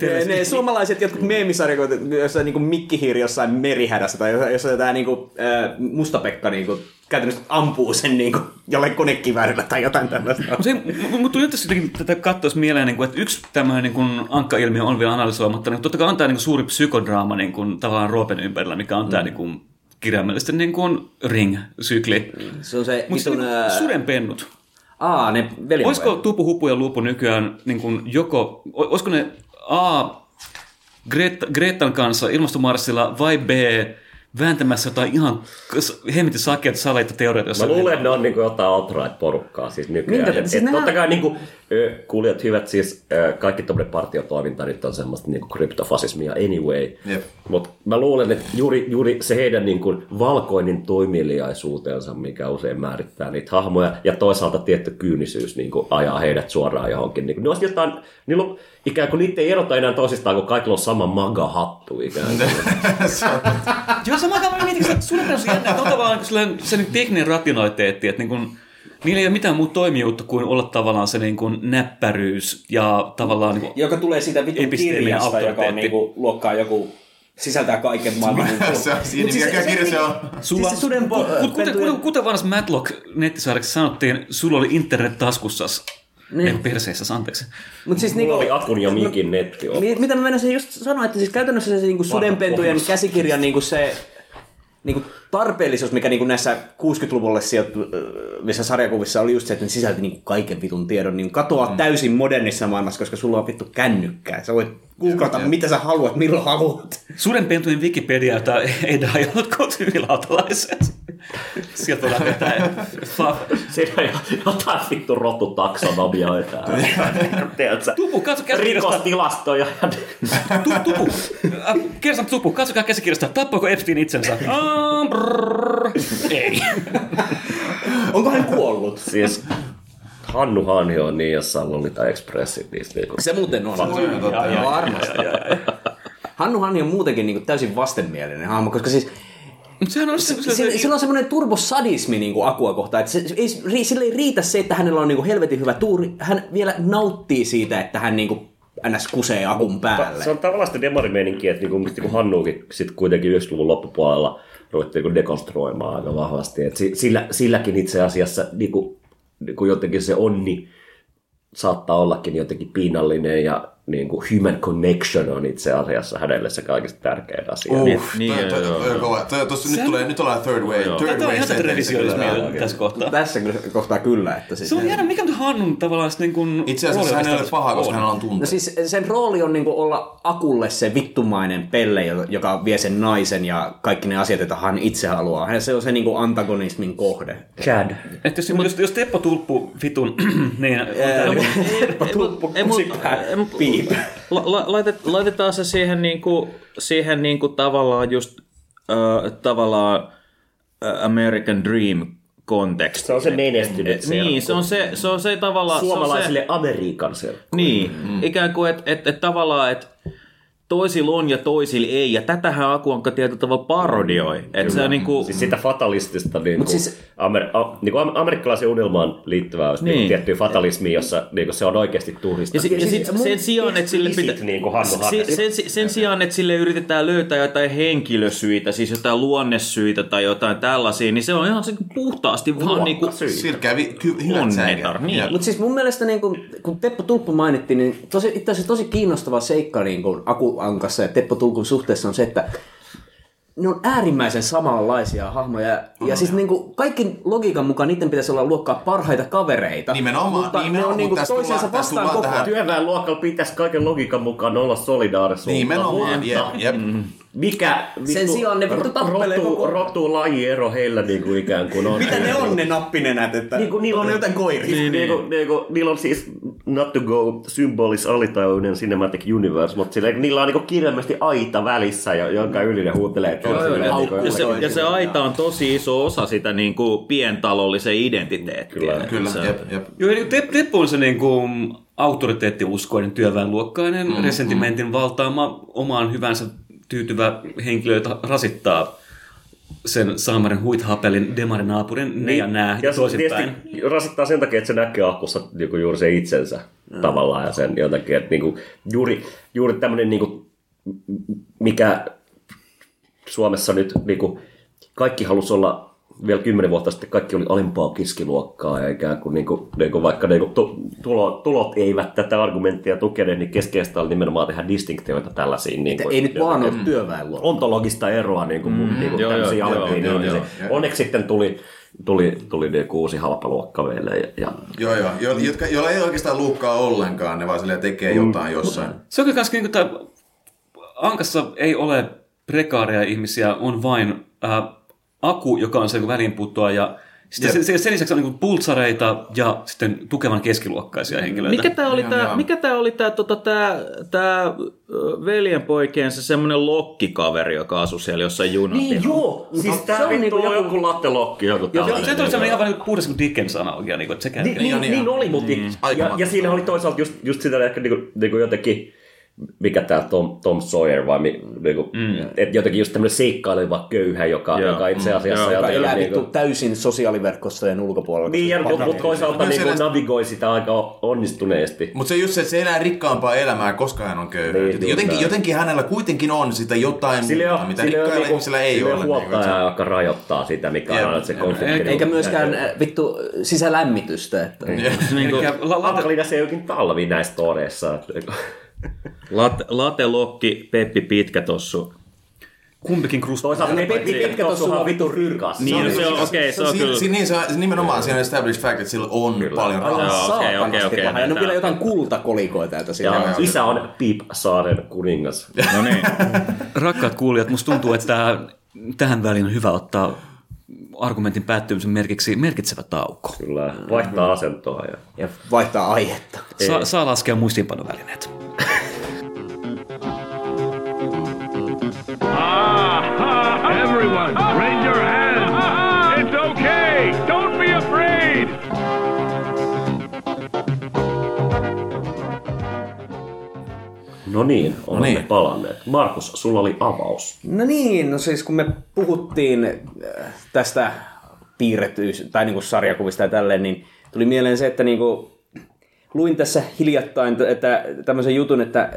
H: Ne, ne suomalaiset jotkut meemisarjakot, jossa niinku mikkihiri jossain merihädässä tai jossa, tämä niinku, äh, mustapekka niinku, käytännössä ampuu sen niinku, jollain konekiväärillä tai jotain tällaista.
C: Mutta tuli tässä jotenkin tätä katsoisi mieleen, niin kuin, että yksi tämmöinen niin kuin ankka-ilmiö on vielä analysoimatta, niin totta kai on tämä niin kuin suuri psykodraama niin kuin, tavallaan Roopen ympärillä, mikä on tämä niin kuin, kirjaimellisesti niin kuin ring-sykli.
H: Se on se
C: Mutta
H: vitun...
C: niin,
H: ää,
C: sudenpennut.
H: Aa, ne veljen
C: Olisiko Tupu, Hupu ja Lupu nykyään niin kuin joko, olisiko ne A, Greta, Gretan kanssa ilmastomarssilla vai B, vääntämässä jotain ihan hemmetin sakeita saleita teorioita. jossa-
D: Mä luulen, että ne on niin jotain alt-right-porukkaa siis nykyään.
H: Minkä-
D: et,
H: siis
D: et
H: nehän-
D: totta kai niin kuin, kuulijat hyvät, siis kaikki tuommoinen partiotoiminta nyt on semmoista niin kryptofasismia anyway. Mutta mä luulen, että juuri, juuri se heidän niin kuin valkoinen toimeliaisuutensa, mikä usein määrittää niitä hahmoja, ja toisaalta tietty kyynisyys niin kuin ajaa heidät suoraan johonkin. Niin kuin, ne olisi jotain, niillä on, ikään kuin niitä ei erota enää toisistaan, kun kaikilla on sama maga-hattu ikään kuin.
C: Joo, sama mä mietin, että sulle on se jännä, että on tavallaan niin sellainen, sellainen tekninen rationaliteetti, että niin kuin, niillä ei ole mitään muuta toimijuutta kuin olla tavallaan se niin kuin näppäryys ja tavallaan... Niin kuin,
H: joka tulee siitä vitun kirjasta, joka on
C: auktoriteetti.
H: niinku luokkaa joku sisältää kaiken maailman. niinku-
E: se on siinä,
H: siis
E: mikä
H: se-
E: kirja se on.
C: Sulla,
H: Siis se suden po-
C: kuten, kuten, kuten, kuten vanhassa Matlock-nettisarjaksi sanottiin, sulla oli internet taskussas. Niin. Ei perseessä, anteeksi.
H: Mut siis
D: Mulla
H: niinku,
D: oli Akun ja Mikin netti.
H: Mi- Mitä mä menisin just sanoa, että siis käytännössä se niinku sudenpentujen käsikirjan niinku se niinku tarpeellisuus, mikä niinku näissä 60-luvulle sijoittuvissa sarjakuvissa oli just se, että ne sisälti niinku kaiken vitun tiedon, niin katoaa mm. täysin modernissa maailmassa, koska sulla on vittu kännykkää. Sä voit googlata, mitä sä haluat, milloin haluat.
C: Sudenpentujen Wikipedia, jota ei da jotkut hyvilautalaiset. Sieltä voidaan vetää. Fa-
D: Siinä on jotain vittu rotutaksonomiaa. Tiedätkö?
C: Tupu, katso käsikirjasta.
D: Rikostilastoja.
C: Tu, tupu. Äh, Kersan tupu, katsokaa käsikirjasta. Tappoiko Epstein itsensä? Ei.
H: Onko hän kuollut?
D: siis Hannu Hanhi on niin jossain Lolita Expressin niistä niinku.
H: Se muuten on.
E: Se on totta, joo.
H: Varmasti. Hannu Hanni on muutenkin niinku täysin vastenmielinen hahmo, koska siis
C: sehän on se, se,
H: Sillä,
C: se,
H: sillä on semmoinen turbosadismi niin kuin Akua kohtaan, että se, se ei, sille ei riitä se, että hänellä on niin kuin helvetin hyvä tuuri, hän vielä nauttii siitä, että hän niin kuin ns. kusee Akun päälle.
D: Se on tavallaan sitä demarimeininkiä, että niinku, niinku Hannuukin sit kuitenkin 90-luvun loppupuolella ruvettiin niinku dekonstruoimaan aika vahvasti. Et si- sillä, silläkin itse asiassa niinku, niinku jotenkin se onni saattaa ollakin jotenkin piinallinen ja niin kuin human connection on itse asiassa hänelle se kaikista tärkein asia.
E: Uh,
D: Niin,
G: niin,
E: toi, toi,
G: joo,
E: toi, on kova. Toi, tossa nyt,
C: Sehän-
E: tulee, nyt ollaan third way. Third
C: Tämä on
E: way
C: ihan tätä
E: sentence
C: revisionismia
E: kyllä.
C: tässä kohtaa.
H: Tässä kyllä- kohtaa kyllä, että siis...
C: Se on jännä, mikä on Hannun tavallaan sitten niin kuin...
E: Itse asiassa hän ei ole paha, koska hänellä on tunteita.
H: No siis sen rooli on niinku olla Akulle se vittumainen pelle, jo- joka vie sen naisen ja kaikki ne asiat, joita hän itse haluaa. Hän- Se on se niinku antagonismin kohde.
D: Chad.
C: Että jos, jos, jos Teppo tulppu vitun, niin...
G: Ei, mut, ei, mut-
H: Piip.
G: la, la, laitet, laitetaan se siihen, niinku, siihen niinku tavallaan just äh, tavallaan äh, American Dream konteksti.
D: Se on se menestynyt
G: Niin, se on se, se on se tavallaan... on se-
D: Suomalaisille Amerikan serkku.
G: Niin, mm. ikään kuin, että et, et tavallaan, että toisilla on ja toisilla ei. Ja tätähän Akuankka tietyllä tavalla parodioi. Että se on niin kuin,
D: Siis sitä fatalistista niin kuin,
H: siis-
D: amer, a, niin kuin am- amerikkalaisen unelmaan liittyvää niin.
G: Niin.
D: niin tiettyä fatalismia, jossa niin kuin se on oikeasti turista.
G: Ja, si- ja sit sen sijaan, että sille pitää...
D: niin kuin Hannu
G: sen, sen, sijaan, että sille yritetään löytää jotain henkilösyitä, siis jotain luonnesyitä tai jotain tällaisia, niin se on ihan se puhtaasti vaan niin kuin
E: Silkkää vi- ky- hyvät.
G: Niin.
H: Mutta siis mun mielestä, niin kun, kun Teppo Tulppu mainittiin, niin tosi, itse asiassa tosi kiinnostava seikka niin kun Aku Ankassa ja Teppo Tulpun suhteessa on se, että ne on äärimmäisen samanlaisia hahmoja. Ja, ja siis niin kuin, kaikki logiikan mukaan niiden pitäisi olla luokkaa parhaita kavereita.
E: Nimenomaan,
H: mutta ne
E: nimenomaan,
H: on niin kuin
E: tässä
H: vastaan
E: tullaan
H: koko
E: tähän-
D: Työväenluokalla pitäisi kaiken logiikan mukaan olla solidaarisuutta.
E: Nimenomaan, jep, jep.
D: Mikä
H: Sen sijaan ne vittu tappelee
D: rotu,
H: koko-
D: rotu lajiero heillä niin kuin ikään kuin on.
H: Mitä ne on ne nappinenät, että
D: Niin kuin, niillä
H: on jotain koiria?
D: Niin, niin. Niin, niin, kuin, niillä on siis not to go symbolis alitajuinen cinematic universe, mutta sillä, niillä on niin kuin kirjaimellisesti aita välissä, ja- jonka yli ne huutelee toisilleen.
G: Ja,
D: niin kuin
G: ja, se, ja se aita on tosi iso osa sitä niin kuin pientalollisen identiteettiä.
D: Kyllä,
E: Kyllä,
G: Se-
E: jep, jep.
C: Joo, eli Tep- Teppo on se niin kuin autoriteettiuskoinen työväenluokkainen, mm, resentimentin valtaama, omaan hyvänsä tyytyvä henkilö, jota rasittaa sen saamaren huithapelin demarinaapurin ne ja nää ja,
D: Niin.
C: toisinpäin.
D: rasittaa sen takia, että se näkee akussa niinku juuri se itsensä mm. tavallaan ja sen jotakin, että niinku, juuri, juuri tämmöinen, niinku, mikä Suomessa nyt niinku, kaikki halusi olla vielä kymmenen vuotta sitten kaikki oli alempaa keskiluokkaa ja ikään kuin, niinku, niinku vaikka niinku, tu, tulo, tulot eivät tätä argumenttia tukeneet, niin keskeistä oli nimenomaan tehdä distinktioita tällaisiin. Niinku,
H: Ei nyt vaan ole työväenluokka.
D: ontologista eroa niin kuin, mm, niin kuin
G: joo,
D: tämmöisiä
G: joo,
D: alempiin
G: joo,
D: ihmisiin.
E: joo.
D: Onneksi sitten tuli, tuli, tuli niin kuin uusi halpaluokka meille. Ja, ja
E: Joo, joo. Jo, jotka, joilla ei oikeastaan luukkaa ollenkaan, ne vaan silleen tekee jotain jossain.
C: Se on kyllä kans niin kuin, Ankassa ei ole prekaaria ihmisiä, on vain äh, Aku, joka on se niin väliinpuuttoa ja sitten
E: Jep.
C: sen, sen lisäksi on niin kuin pultsareita ja sitten tukevan keskiluokkaisia henkilöitä.
G: Mikä tämä oli tämä, mikä tää oli tämä tota, tää, tää, veljenpoikiensa semmoinen lokkikaveri, joka asui siellä jossain junassa.
H: Niin, joo.
D: siis
H: Se
D: tämä
H: on niinku joku-
D: joku lattelokki, joku
C: Joo,
D: tällainen.
C: se tuli semmoinen ihan vähän puhdas kuin Dickens-analogia, niin kuin, että se käy.
D: Niin, niin,
E: Niin,
D: niin,
E: niin,
D: niin oli, mutta ja,
E: Aika
D: ja siinä oli toisaalta just, just sitä ehkä niinku, niinku jotenkin, mikä tämä Tom, Tom Sawyer vai mi, niinku, mm. että jotenkin just tämmöinen seikkaileva köyhä, joka,
G: Joo.
D: joka itse asiassa
G: Joo.
H: Joka
D: jotenkin
H: elää
D: niinku-
H: vittu täysin sosiaaliverkostojen ulkopuolella.
D: Niin, ja, mutta toisaalta
E: No
D: niinku
E: näistä-
D: navigoi sitä aika onnistuneesti.
E: Mutta se just se, että se elää rikkaampaa elämää, koska hän on köyhä.
D: Niin,
E: jotenkin,
D: näin.
E: jotenkin hänellä kuitenkin on sitä jotain
D: Sille
E: muuta,
D: on,
E: mitä
D: sille
E: rikkailla
D: niinku,
E: ihmisillä ei
D: sille
E: ole.
D: huoltaja,
E: Niin,
D: joka rajoittaa sitä, mikä
E: Jep.
D: on aina se konflikti.
C: Eikä
H: myöskään äh, vittu sisälämmitystä. Että...
D: Hankalina se jokin talvi näissä toreissa.
G: Late, latelokki, Peppi Pitkätossu.
C: kumpikin krustu.
D: Toisaalta ne
H: Peppi Pitkä tossu on vittu
D: rikas.
G: Niin, se on, okei, se on kyllä.
E: Niin, se on nimenomaan siinä on established fact, että sillä on paljon rahaa.
G: Okei, okei, okei.
H: Ja ne on
G: tää-
H: vielä jotain kultakolikoita täältä
D: Ja
H: siellä.
D: isä on Piip-saaren kuningas.
G: No niin.
C: Rakkaat kuulijat, musta tuntuu, että tähän väliin on hyvä ottaa argumentin päättymisen merkiksi merkitsevä tauko.
D: Kyllä, vaihtaa asentoa. Ja...
H: Ja vaihtaa aihetta.
C: Saa, saa laskea muistiinpanovälineet.
I: Everyone, raise your hands. It's okay. Don't be afraid.
D: No niin, olemme
E: niin.
D: palanneet. Markus, sulla oli avaus.
H: No niin, no siis kun me puhuttiin äh, tästä piirrettyys- tai niin kuin sarjakuvista ja tälleen, niin tuli mieleen se, että niin kuin luin tässä hiljattain että tämmöisen jutun, että äh,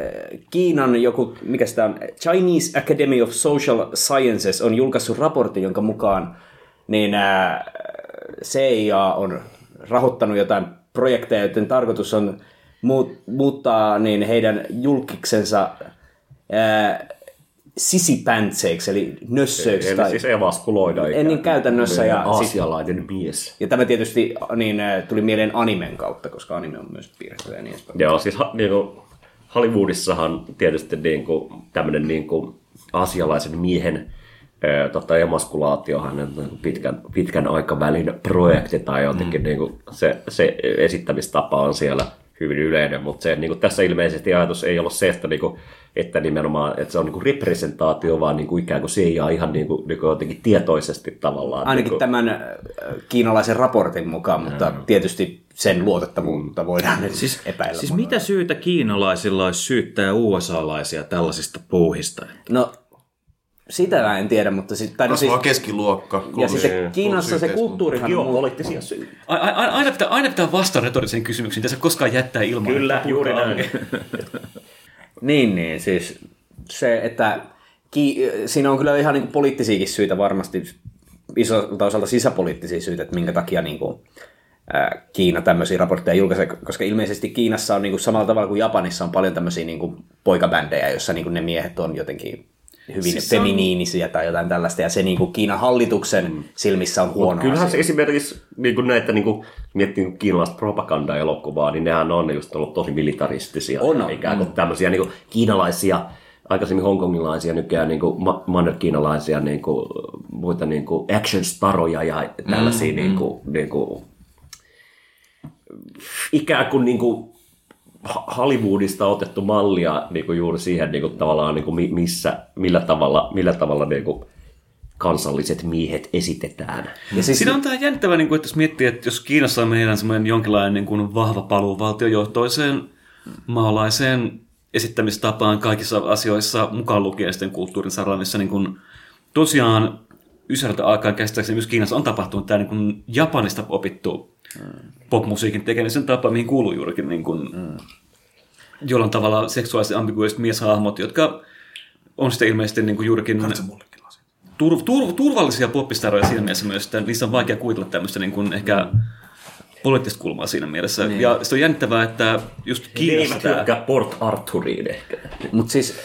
H: Kiinan joku, mikä sitä on, Chinese Academy of Social Sciences on julkaissut raportin, jonka mukaan niin äh, CIA on rahoittanut jotain projekteja, joiden tarkoitus on muut, muuttaa niin heidän julkiksensa ää, sisipäntseiksi, eli nössöiksi.
D: Eli
H: Tai,
D: siis emaskuloida
H: En
D: ikään
H: niin käytännössä, ja
D: Aasialainen mies.
H: ja tämä tietysti niin, ää, tuli mieleen animen kautta, koska anime on myös piirretty ja niin edespäin.
D: Joo, siis niin kuin, Hollywoodissahan tietysti niin kuin, tämmöinen niin kuin, asialaisen miehen ö, tota, emaskulaatiohan on niin pitkän, pitkän aikavälin projekti tai jotenkin mm. niin kuin, se, se esittämistapa on siellä hyvin yleinen, mutta se, niin kuin tässä ilmeisesti ajatus ei ollut se, että, niin kuin, että nimenomaan että se on niin kuin representaatio, vaan niin kuin ikään kuin CIA ihan niin kuin, niin kuin jotenkin tietoisesti tavallaan.
H: Ainakin
D: niin kuin,
H: tämän äh, kiinalaisen raportin mukaan, mutta tietysti sen luotettavuutta voidaan nyt
G: Siis,
H: epäillä.
G: siis mitä syytä kiinalaisilla olisi syyttää USA-laisia tällaisista puuhista?
H: No, sitä mä en tiedä, mutta sit, tai no siis,
E: keskiluokka.
H: ja sitten
E: koulutus-
H: Kiinassa se kulttuurihan on
D: Geopoliittisia syitä.
C: A- a- aina, pitää, aina pitää vastata retoriseen kysymyksiin, tässä koskaan jättää ilman.
D: Kyllä, juuri näin.
H: Niin, niin, siis se, että ki- siinä on kyllä ihan niin poliittisiakin syitä varmasti, isolta osalta sisäpoliittisia syitä, että minkä takia niin kuin, ää, Kiina tämmöisiä raportteja julkaisee, koska ilmeisesti Kiinassa on niin kuin samalla tavalla kuin Japanissa on paljon tämmöisiä niin kuin poikabändejä, jossa niin kuin ne miehet on jotenkin hyvin
C: Siis se on-
H: feminiinisiä tai jotain tällaista, ja se niin kuin Kiinan hallituksen silmissä on huono
D: Kyllähän
H: asia.
D: se esimerkiksi niin kuin näitä, niin kuin, miettii niin kiinalaista propagandaelokuvaa, niin nehän on just ollut tosi militaristisia.
H: On, on.
D: Ikään kuin tämmöisiä niin kuin kiinalaisia, aikaisemmin hongkongilaisia, nykyään niin kuin ma- manner-kiinalaisia, niin kuin, muita niin kuin action-staroja ja tällaisia niin kuin, niin kuin, ikään kuin, niin kuin Hollywoodista otettu mallia niin kuin juuri siihen niin kuin, tavallaan niin kuin, mi- missä, millä tavalla, millä tavalla niin kuin, kansalliset miehet esitetään.
H: Ja siis,
C: Siinä on tämä jännittävä, niin kuin, että jos miettii, että jos Kiinassa on meidän semmoinen jonkinlainen niin kuin vahva paluu valtiojohtoiseen maalaiseen esittämistapaan kaikissa asioissa, mukaan lukien sitten kulttuurin saralla, missä niin kuin, tosiaan Ysärältä alkaen käsittääkseni myös Kiinassa on tapahtunut tämä niin kuin Japanista opittu popmusiikin tekemisen tapa, mihin kuuluu juurikin niin kuin, jollain tavalla seksuaalisesti ambiguiset mieshahmot, jotka on sitten ilmeisesti niin kuin juurikin tur, tur, turvallisia poppistaroja siinä mielessä myös, että niissä on vaikea kuvitella tämmöistä niin kuin ehkä poliittista kulmaa siinä mielessä. Niin. Ja se on jännittävää, että just
D: Ne
C: Kiinassa
D: eivät
C: tämä...
D: Port Arthuriin ehkä.
H: Mutta siis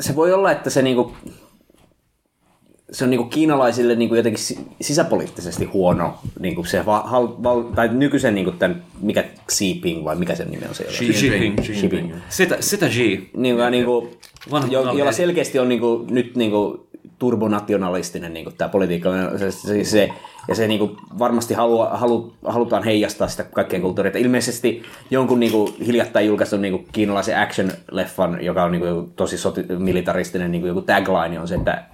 H: se voi olla, että se niinku, se on niinku kiinalaisille niinku jotenkin si- sisäpoliittisesti huono, niinku se va, hal, val, tai nykyisen niinku tämän, mikä Xi Jinping vai mikä sen nimi on se?
C: Xi Jinping.
H: Xi Jinping.
C: Sitä, sitä.
H: Niin, joka niinku,
C: Vanha
H: jo, jolla selkeästi on niinku, nyt niinku, turbonationalistinen niinku, tämä politiikka. Se, se, se, ja se niinku, varmasti halua, halu, halutaan heijastaa sitä kaikkien kulttuuria. Että Ilmeisesti jonkun niinku, hiljattain julkaistun niinku, kiinalaisen action-leffan, joka on niinku, tosi soti, militaristinen niinku, joku tagline on se, että,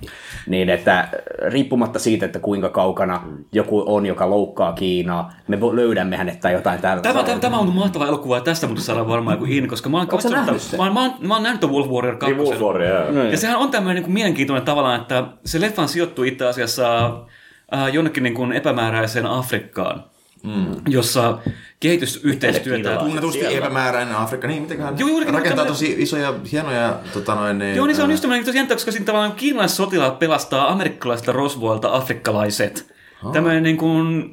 H: niin, että riippumatta siitä, että kuinka kaukana joku on, joka loukkaa Kiinaa, me löydämme hänet tai jotain tällaista.
C: Tämä, tämä, tämä on mahtava elokuva ja tästä muuten saadaan varmaan joku in, koska mä oon katsonut,
H: nähnyt
C: tämän-
H: sen?
C: mä, oon- mä, oon, mä oon nähnyt Wolf Warrior 2.
D: Niin Wolf Warrior, joo.
C: Ja sehän on tämmöinen niin kuin mielenkiintoinen tavallaan, että se leffan sijoittuu itse asiassa äh, jonnekin niin kuin epämääräiseen Afrikkaan, mm. jossa kehitysyhteistyötä...
E: Tunnetusti epämääräinen Afrikka, niin mitenköhän
C: Joo, juurikin
E: rakentaa
C: tämmönen-
E: tosi isoja, hienoja tota noin, niin,
C: Joo, niin se on just tämmöinen tosi jännä, koska siinä tavallaan kiinalaiset sotilaat pelastaa amerikkalaisilta rosvoilta afrikkalaiset. Tämmöinen niin kuin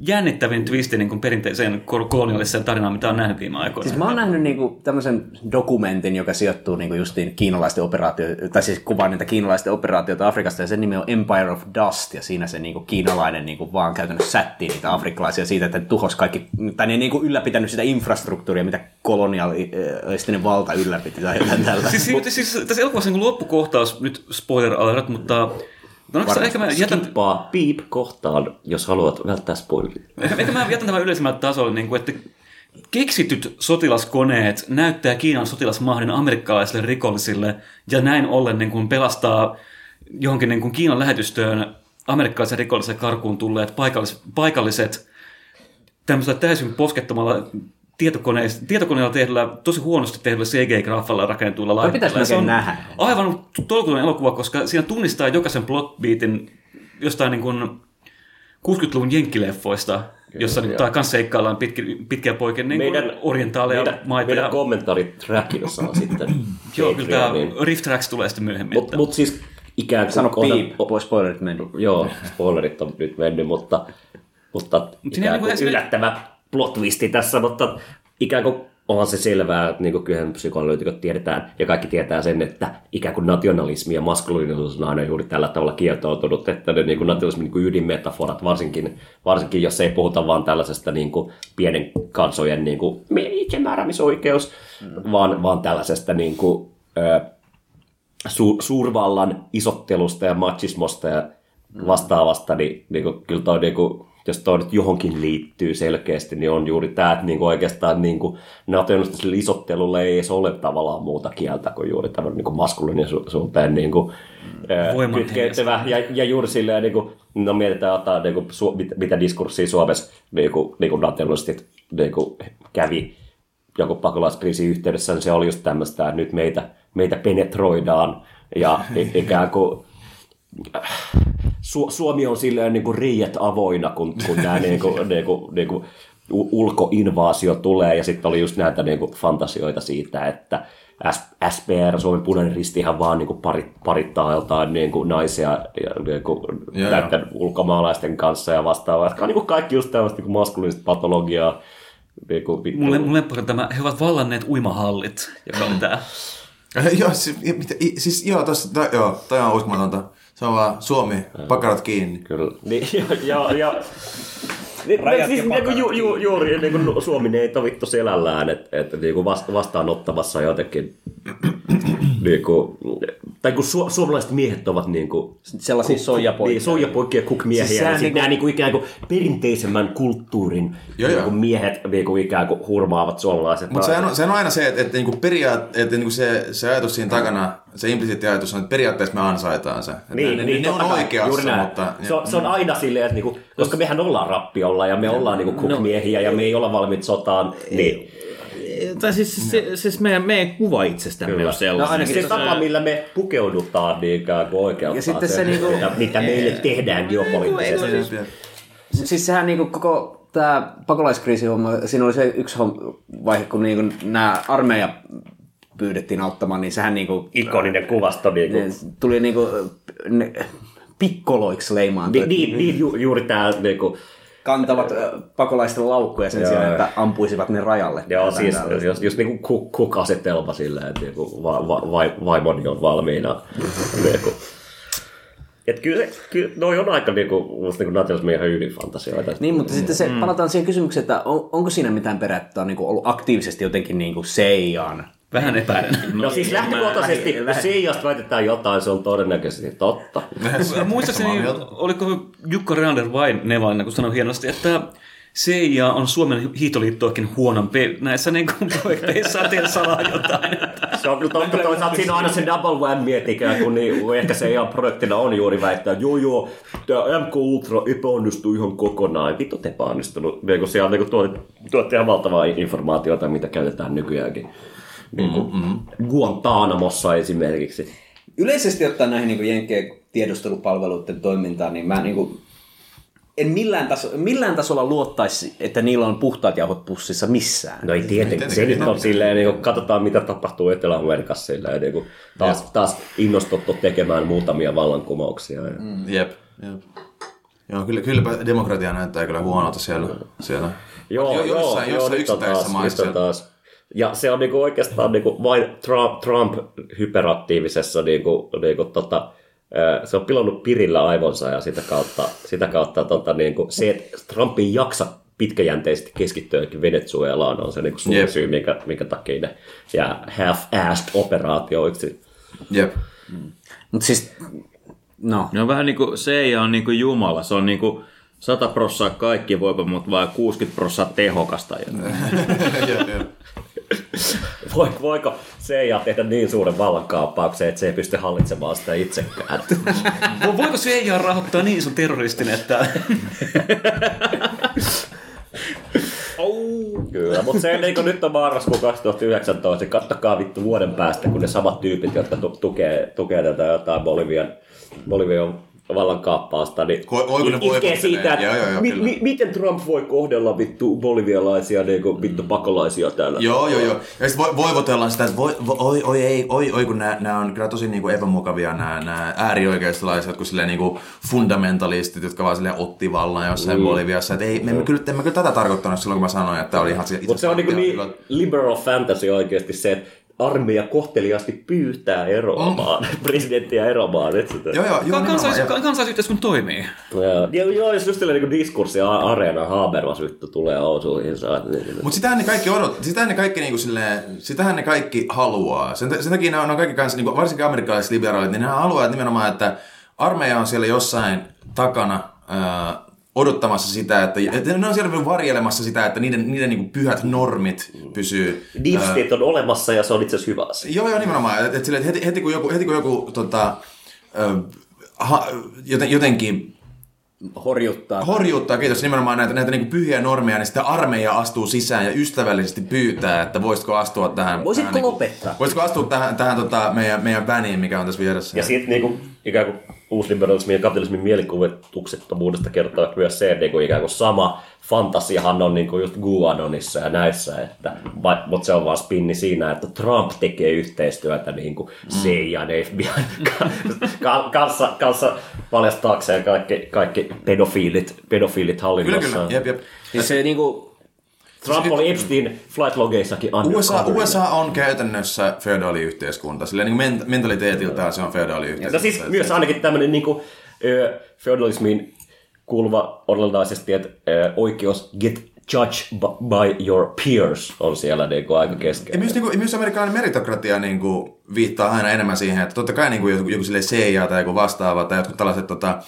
C: jännittävin twisti niin kuin perinteiseen kol- kolonialiseen tarinaan, mitä on nähnyt viime aikoina.
H: Siis mä oon nähnyt niinku tämmöisen dokumentin, joka sijoittuu niinku justiin kiinalaisten operaatioita, tai siis kuvaa niitä kiinalaisten operaatioita Afrikasta, ja sen nimi on Empire of Dust, ja siinä se niinku kiinalainen niinku vaan käytännössä sättii niitä afrikkalaisia siitä, että ne tuhos kaikki, tai ne ei niinku ylläpitänyt sitä infrastruktuuria, mitä kolonialistinen valta ylläpiti, tai jotain.
C: Siis, siis, siis tässä elokuvassa niin loppukohtaus, nyt spoiler alert, mutta No, onko ehkä mä jätän,
D: Skippaa piip kohtaan, jos haluat välttää spoileria.
C: ehkä, mä jätän tämän yleisemmälle tasolle, niin kuin, että keksityt sotilaskoneet näyttää Kiinan sotilasmahdin amerikkalaisille rikollisille ja näin ollen niin kuin pelastaa johonkin niin kuin Kiinan lähetystöön amerikkalaisen rikollisen karkuun tulleet paikallis, paikalliset tämmöisellä täysin poskettomalla tietokoneella, tietokoneella tehdyllä, tosi huonosti tehdyllä CG-graffalla rakentuilla
H: Toi pitäisi
C: laitteilla. Se on
H: nähdä.
C: aivan tolkuton elokuva, koska siinä tunnistaa jokaisen plotbeatin jostain niin kuin 60-luvun jenkkileffoista, jossa nyt taas kanssa seikkaillaan pitki, pitkiä poikien niin
D: Meidän-
C: origentaaleja
D: Meidän,
C: maita.
D: meidän
C: ja,
D: kommentaarit trackilla saa sitten.
C: joo, kyllä tämä
D: Patreoniin.
C: Rift Tracks tulee sitten myöhemmin.
D: Mut,
C: että-
D: mut siis ikään kuin...
H: Sano
D: onhan-
H: piip, pois spoilerit meni.
D: Joo, spoilerit on nyt mennyt, mutta, mutta
C: siinä
D: ikään
C: niinku
D: kuin
C: esimerkiksi-
D: yllättävä plot twisti tässä, mutta ikään kuin onhan se selvää, että niin kuin kyllähän psykoanalyytikot tiedetään, ja kaikki tietää sen, että ikään kuin nationalismi ja maskuliinisuus on aina juuri tällä tavalla kietoutunut, että ne niin kuin nationalismin niin kuin ydinmetaforat, varsinkin, varsinkin jos ei puhuta vaan tällaisesta niin kuin pienen kansojen niin kuin itsemääräämisoikeus, mm. vaan, vaan tällaisesta niin kuin, ö, su, suurvallan isottelusta ja machismosta ja vastaavasta, niin, niin kuin, kyllä toi niin kuin, jos toi nyt johonkin liittyy selkeästi, niin on juuri tämä, että niinku oikeastaan niinku nationalistiselle isottelulle ei edes ole tavallaan muuta kieltä kuin juuri tämmöinen niinku maskuliinisuuteen niinku,
C: Voiman
D: kytkeytyvä. Ja, ja juuri silleen, niinku, no mietitään ottaa niinku, su, mit, mitä diskurssia Suomessa niinku, niinku nationalistit niinku, kävi joku pakolaiskriisin yhteydessä, niin se oli just tämmöistä, että nyt meitä, meitä penetroidaan ja ikään kuin Su- Suomi on silleen niin kuin riiet avoina, kun, kun nämä niin kuin, niin kuin, niin kuin ulkoinvaasio tulee, ja sitten oli just näitä niin kuin fantasioita siitä, että S- SPR, Suomen punainen ristihan vaan niin kuin parit, parittaa jotain niin kuin naisia ja, niin kuin
E: Joo,
D: näiden ulkomaalaisten kanssa ja vastaavaa. Jotka on niin kuin kaikki just tämmöistä niin maskuliinista patologiaa. Niin kuin.
C: Mulle, mulle on tämä, he ovat vallanneet uimahallit, joka oli tämä.
E: joo, siis, ja mitä, siis joo, to, joo, toi on uskomatonta. Se on vaan Suomi, pakarat kiinni.
D: Kyllä. Niin, ja, ja, ja niin,
H: Rajat
D: siis,
H: ja
D: niin kuin, ju, ju, juuri niin kuin Suomi ei ole vittu selällään, että, että niin kuin vasta, vastaanottamassa jotenkin, niin kuin, tai kun su, suomalaiset miehet ovat niin kuin,
H: Sellaisia soijapoikia.
D: niin, soijapoikia, kukmiehiä,
H: Siis
D: siis niin,
H: niinku-
D: niinku... nämä niin kuin ikään kuin perinteisemmän kulttuurin
E: Joo,
D: niin
E: joo.
D: kuin miehet niin kuin ikään kuin hurmaavat suomalaiset.
E: Mutta sehän on, sehän on aina se, että, että, niinku periaat, että niinku se, se ajatus siinä takana, se implisiitti ajatus on, että periaatteessa me ansaitaan se. Että
D: Niin,
E: ne,
D: niin,
E: ne, ne on oikeassa,
D: juuri näin.
E: mutta...
D: Se on, se on aina silleen, että niinku, koska mehän ollaan rappiolla ja me ollaan niinku kukmiehiä ja me ei olla valmiit sotaan, niin
G: Tai siis, se, siis meidän, meidän kuva itsestämme
D: Kyllä.
G: on sellainen.
H: No ainakin
D: se
H: se-
D: tapa, millä me pukeudutaan niin ikään kuin oikeuttaa
H: Ja sitten se
D: sen,
H: niinku-
D: mitä, mitä meille tehdään geopoliittisesti.
E: Siis-
H: Siis sehän niinku koko tämä pakolaiskriisihomma, siinä oli se yksi vaihe, kun niinku nämä armeija pyydettiin auttamaan, niin sehän niinku,
D: Ikoninen kuvasto. Niin,
H: ne
D: kuin,
H: tuli niinku ne, pikkoloiksi leimaantui.
D: niin, niin, niin ju, juuri tämä niin kuin,
H: Kantavat pakolaisten laukkuja sen
D: Joo,
H: sijaan, että ampuisivat ne rajalle.
D: Joo, siis
H: tällaista.
D: jos, jos niinku ku, kukasetelma silleen, että niinku va, va, va, vaimoni on valmiina. niinku. Et kyllä, se- kyllä noi on aika niinku, musta niinku nationalismin ihan ydinfantasioita.
H: Niin, mutta sitten se, mm. palataan siihen kysymykseen, että on, onko siinä mitään perää, että on niinku ollut aktiivisesti jotenkin niinku seijaan?
C: Vähän epäilen.
D: No siis lähtökohtaisesti, jos Siijasta väitetään jotain, se on todennäköisesti totta.
C: Muistaakseni, oliko Jukka Reander vai Nevalinen, kun sanoi hienosti, että CIA on Suomen hiitoliittoakin huonompi näissä niin kuin projekteissa tehdä salaa jotain.
D: Se on kyllä totta, toisaalta siinä on aina se double whammy, että ikään kuin niin, ehkä se ihan projektina on juuri väittää, että joo joo, tämä MK Ultra epäonnistui ihan kokonaan. Vittu te epäonnistunut. Niin kuin siellä niin tuotte ihan valtavaa informaatiota, mitä käytetään nykyäänkin. Niin kuin mm-hmm. Guantanamossa esimerkiksi.
H: Yleisesti ottaen näihin niin jenkkien tiedustelupalveluiden toimintaan, niin mä niin kuin, en millään, taso, millään tasolla luottaisi, että niillä on puhtaat jauhot pussissa missään.
D: No ei tietenkin, se nyt on silleen, niin kuin, katsotaan mitä tapahtuu Etelä-Amerikassa silleen, niin kuin, taas, taas innostuttu tekemään muutamia vallankumouksia. Ja... Mm.
E: Jep, jep. Joo, kyllä, kyllä demokratia näyttää kyllä huonolta siellä. siellä.
D: Joo,
E: Jo-
D: joo,
E: jossain-
D: joo,
E: jossain yksittäisissä
D: taas,
E: maissa
D: taas. Ja se on niinku oikeastaan niinku vain Trump, Trump hyperaktiivisessa, niinku, niinku tota, se on pilannut pirillä aivonsa ja sitä kautta, sitä kautta tota, niinku, se, että Trump ei jaksa pitkäjänteisesti keskittyä Venezuelaan on se niinku suuri
E: Jep.
D: syy, minkä, minkä takia ne jää half-assed operaatioiksi.
E: Jep.
H: Mutta siis, no,
G: Ne on vähän niin kuin CIA on niin kuin Jumala. Se on niin kuin 100 prossaa kaikki voipa, mutta vain 60 prossaa tehokasta.
E: jep, jep.
D: Voi, voiko CIA tehdä niin suuren vallankaappauksen, että se ei pysty hallitsemaan sitä itsekään?
C: Vo- Voiko CIA rahoittaa niin sun terroristin, että
D: Kyllä, mutta se niin nyt on marraskuu 2019, niin kattokaa vittu vuoden päästä, kun ne samat tyypit, jotka tu- tukee, tukee tätä jotain Bolivian, Bolivian vallankaappausta, niin
E: Ko- ne
D: itkee siitä, että
E: Joo, joo, joo,
D: mi- mi- miten Trump voi kohdella vittu bolivialaisia niin kuin vittu pakolaisia täällä.
E: Joo, joo, joo. Ja sitten vo, voivotellaan sitä, että voi, vo, oi, oi, ei, oi, oi, kun nämä on kyllä tosi niinku epämukavia nämä, nämä äärioikeistolaiset, kun silleen niinku fundamentalistit, jotka vaan silleen otti vallan jossain mm. Boliviassa. Et ei, me emme kyllä, emme kyllä tätä tarkoittanut silloin, kun mä sanoin, että oli ihan se
D: Mutta se on niin
E: kyllä-
D: liberal fantasy oikeasti se, että armeija kohteliaasti pyytää eroamaan, mm. presidenttiä eroamaan. Et sitä.
E: Joo, joo, joo.
C: Ka- kansais- ka- kansalaisyhteiskunta toimii?
D: Ja, ja, joo, jos just tällainen niin diskurssi areena Habermas vittu tulee ousuihinsa. Niin,
E: Mutta sitähän ne kaikki odot, sitähän ne kaikki niinku silleen, sitähän ne kaikki haluaa. Sen, sen takia ne on, ne on kaikki kanssa, niinku, varsinkin amerikkalaiset liberaalit, niin ne haluaa että nimenomaan, että armeija on siellä jossain takana ää, odottamassa sitä, että, että ne on siellä varjelemassa sitä, että niiden, niiden niin pyhät normit pysyy.
D: Deep
E: ää,
D: State on olemassa ja se on itse asiassa hyvä asia.
E: Joo, joo, nimenomaan. Et, et sille, heti, heti, kun joku, heti kun joku tota, ha, joten, jotenkin
H: Horjuttaa.
E: horjuttaa, kiitos, nimenomaan näitä, näitä niin pyhiä normeja, niin sitten armeija astuu sisään ja ystävällisesti pyytää, että voisitko astua tähän...
H: Voisitko
E: tähän, niinku-
H: lopettaa?
E: Voisitko astua tähän, tähän tota, meidän, meidän väniin, mikä on tässä vieressä?
D: Ja sitten niinku, ikään kuin uusliberalismin ja kapitalismin mielikuvituksettomuudesta kertoo myös se, että niinku, ikään kuin sama fantasiahan on niinku just Guanonissa ja näissä, että, mutta se on vaan spinni siinä, että Trump tekee yhteistyötä niinku CIA ja FBI ka- kanssa, kanssa paljastaakseen kaikki, kaikki pedofiilit, pedofiilit
E: Kyllä,
D: hallinnossa.
E: kyllä, jep, jep.
H: Siis se niinku,
D: Trump oli Epstein flightlogeissakin
E: USA. USA on käytännössä feodaaliyhteiskunta. Silleen niin men- mentaliteetiltaan se on feodaaliyhteiskunta.
D: No siis myös ainakin tämmöinen niin kuin, feudalismiin kuuluva olennaisesti, että ö, oikeus get judged by your peers on siellä niin kuin aika
E: Ja
D: keskeinen.
E: myös, niin kuin, myös amerikkalainen meritokratia niin kuin, viittaa aina enemmän siihen, että totta kai niin kuin, joku, joku silleen CIA tai joku vastaava tai jotkut tällaiset tota,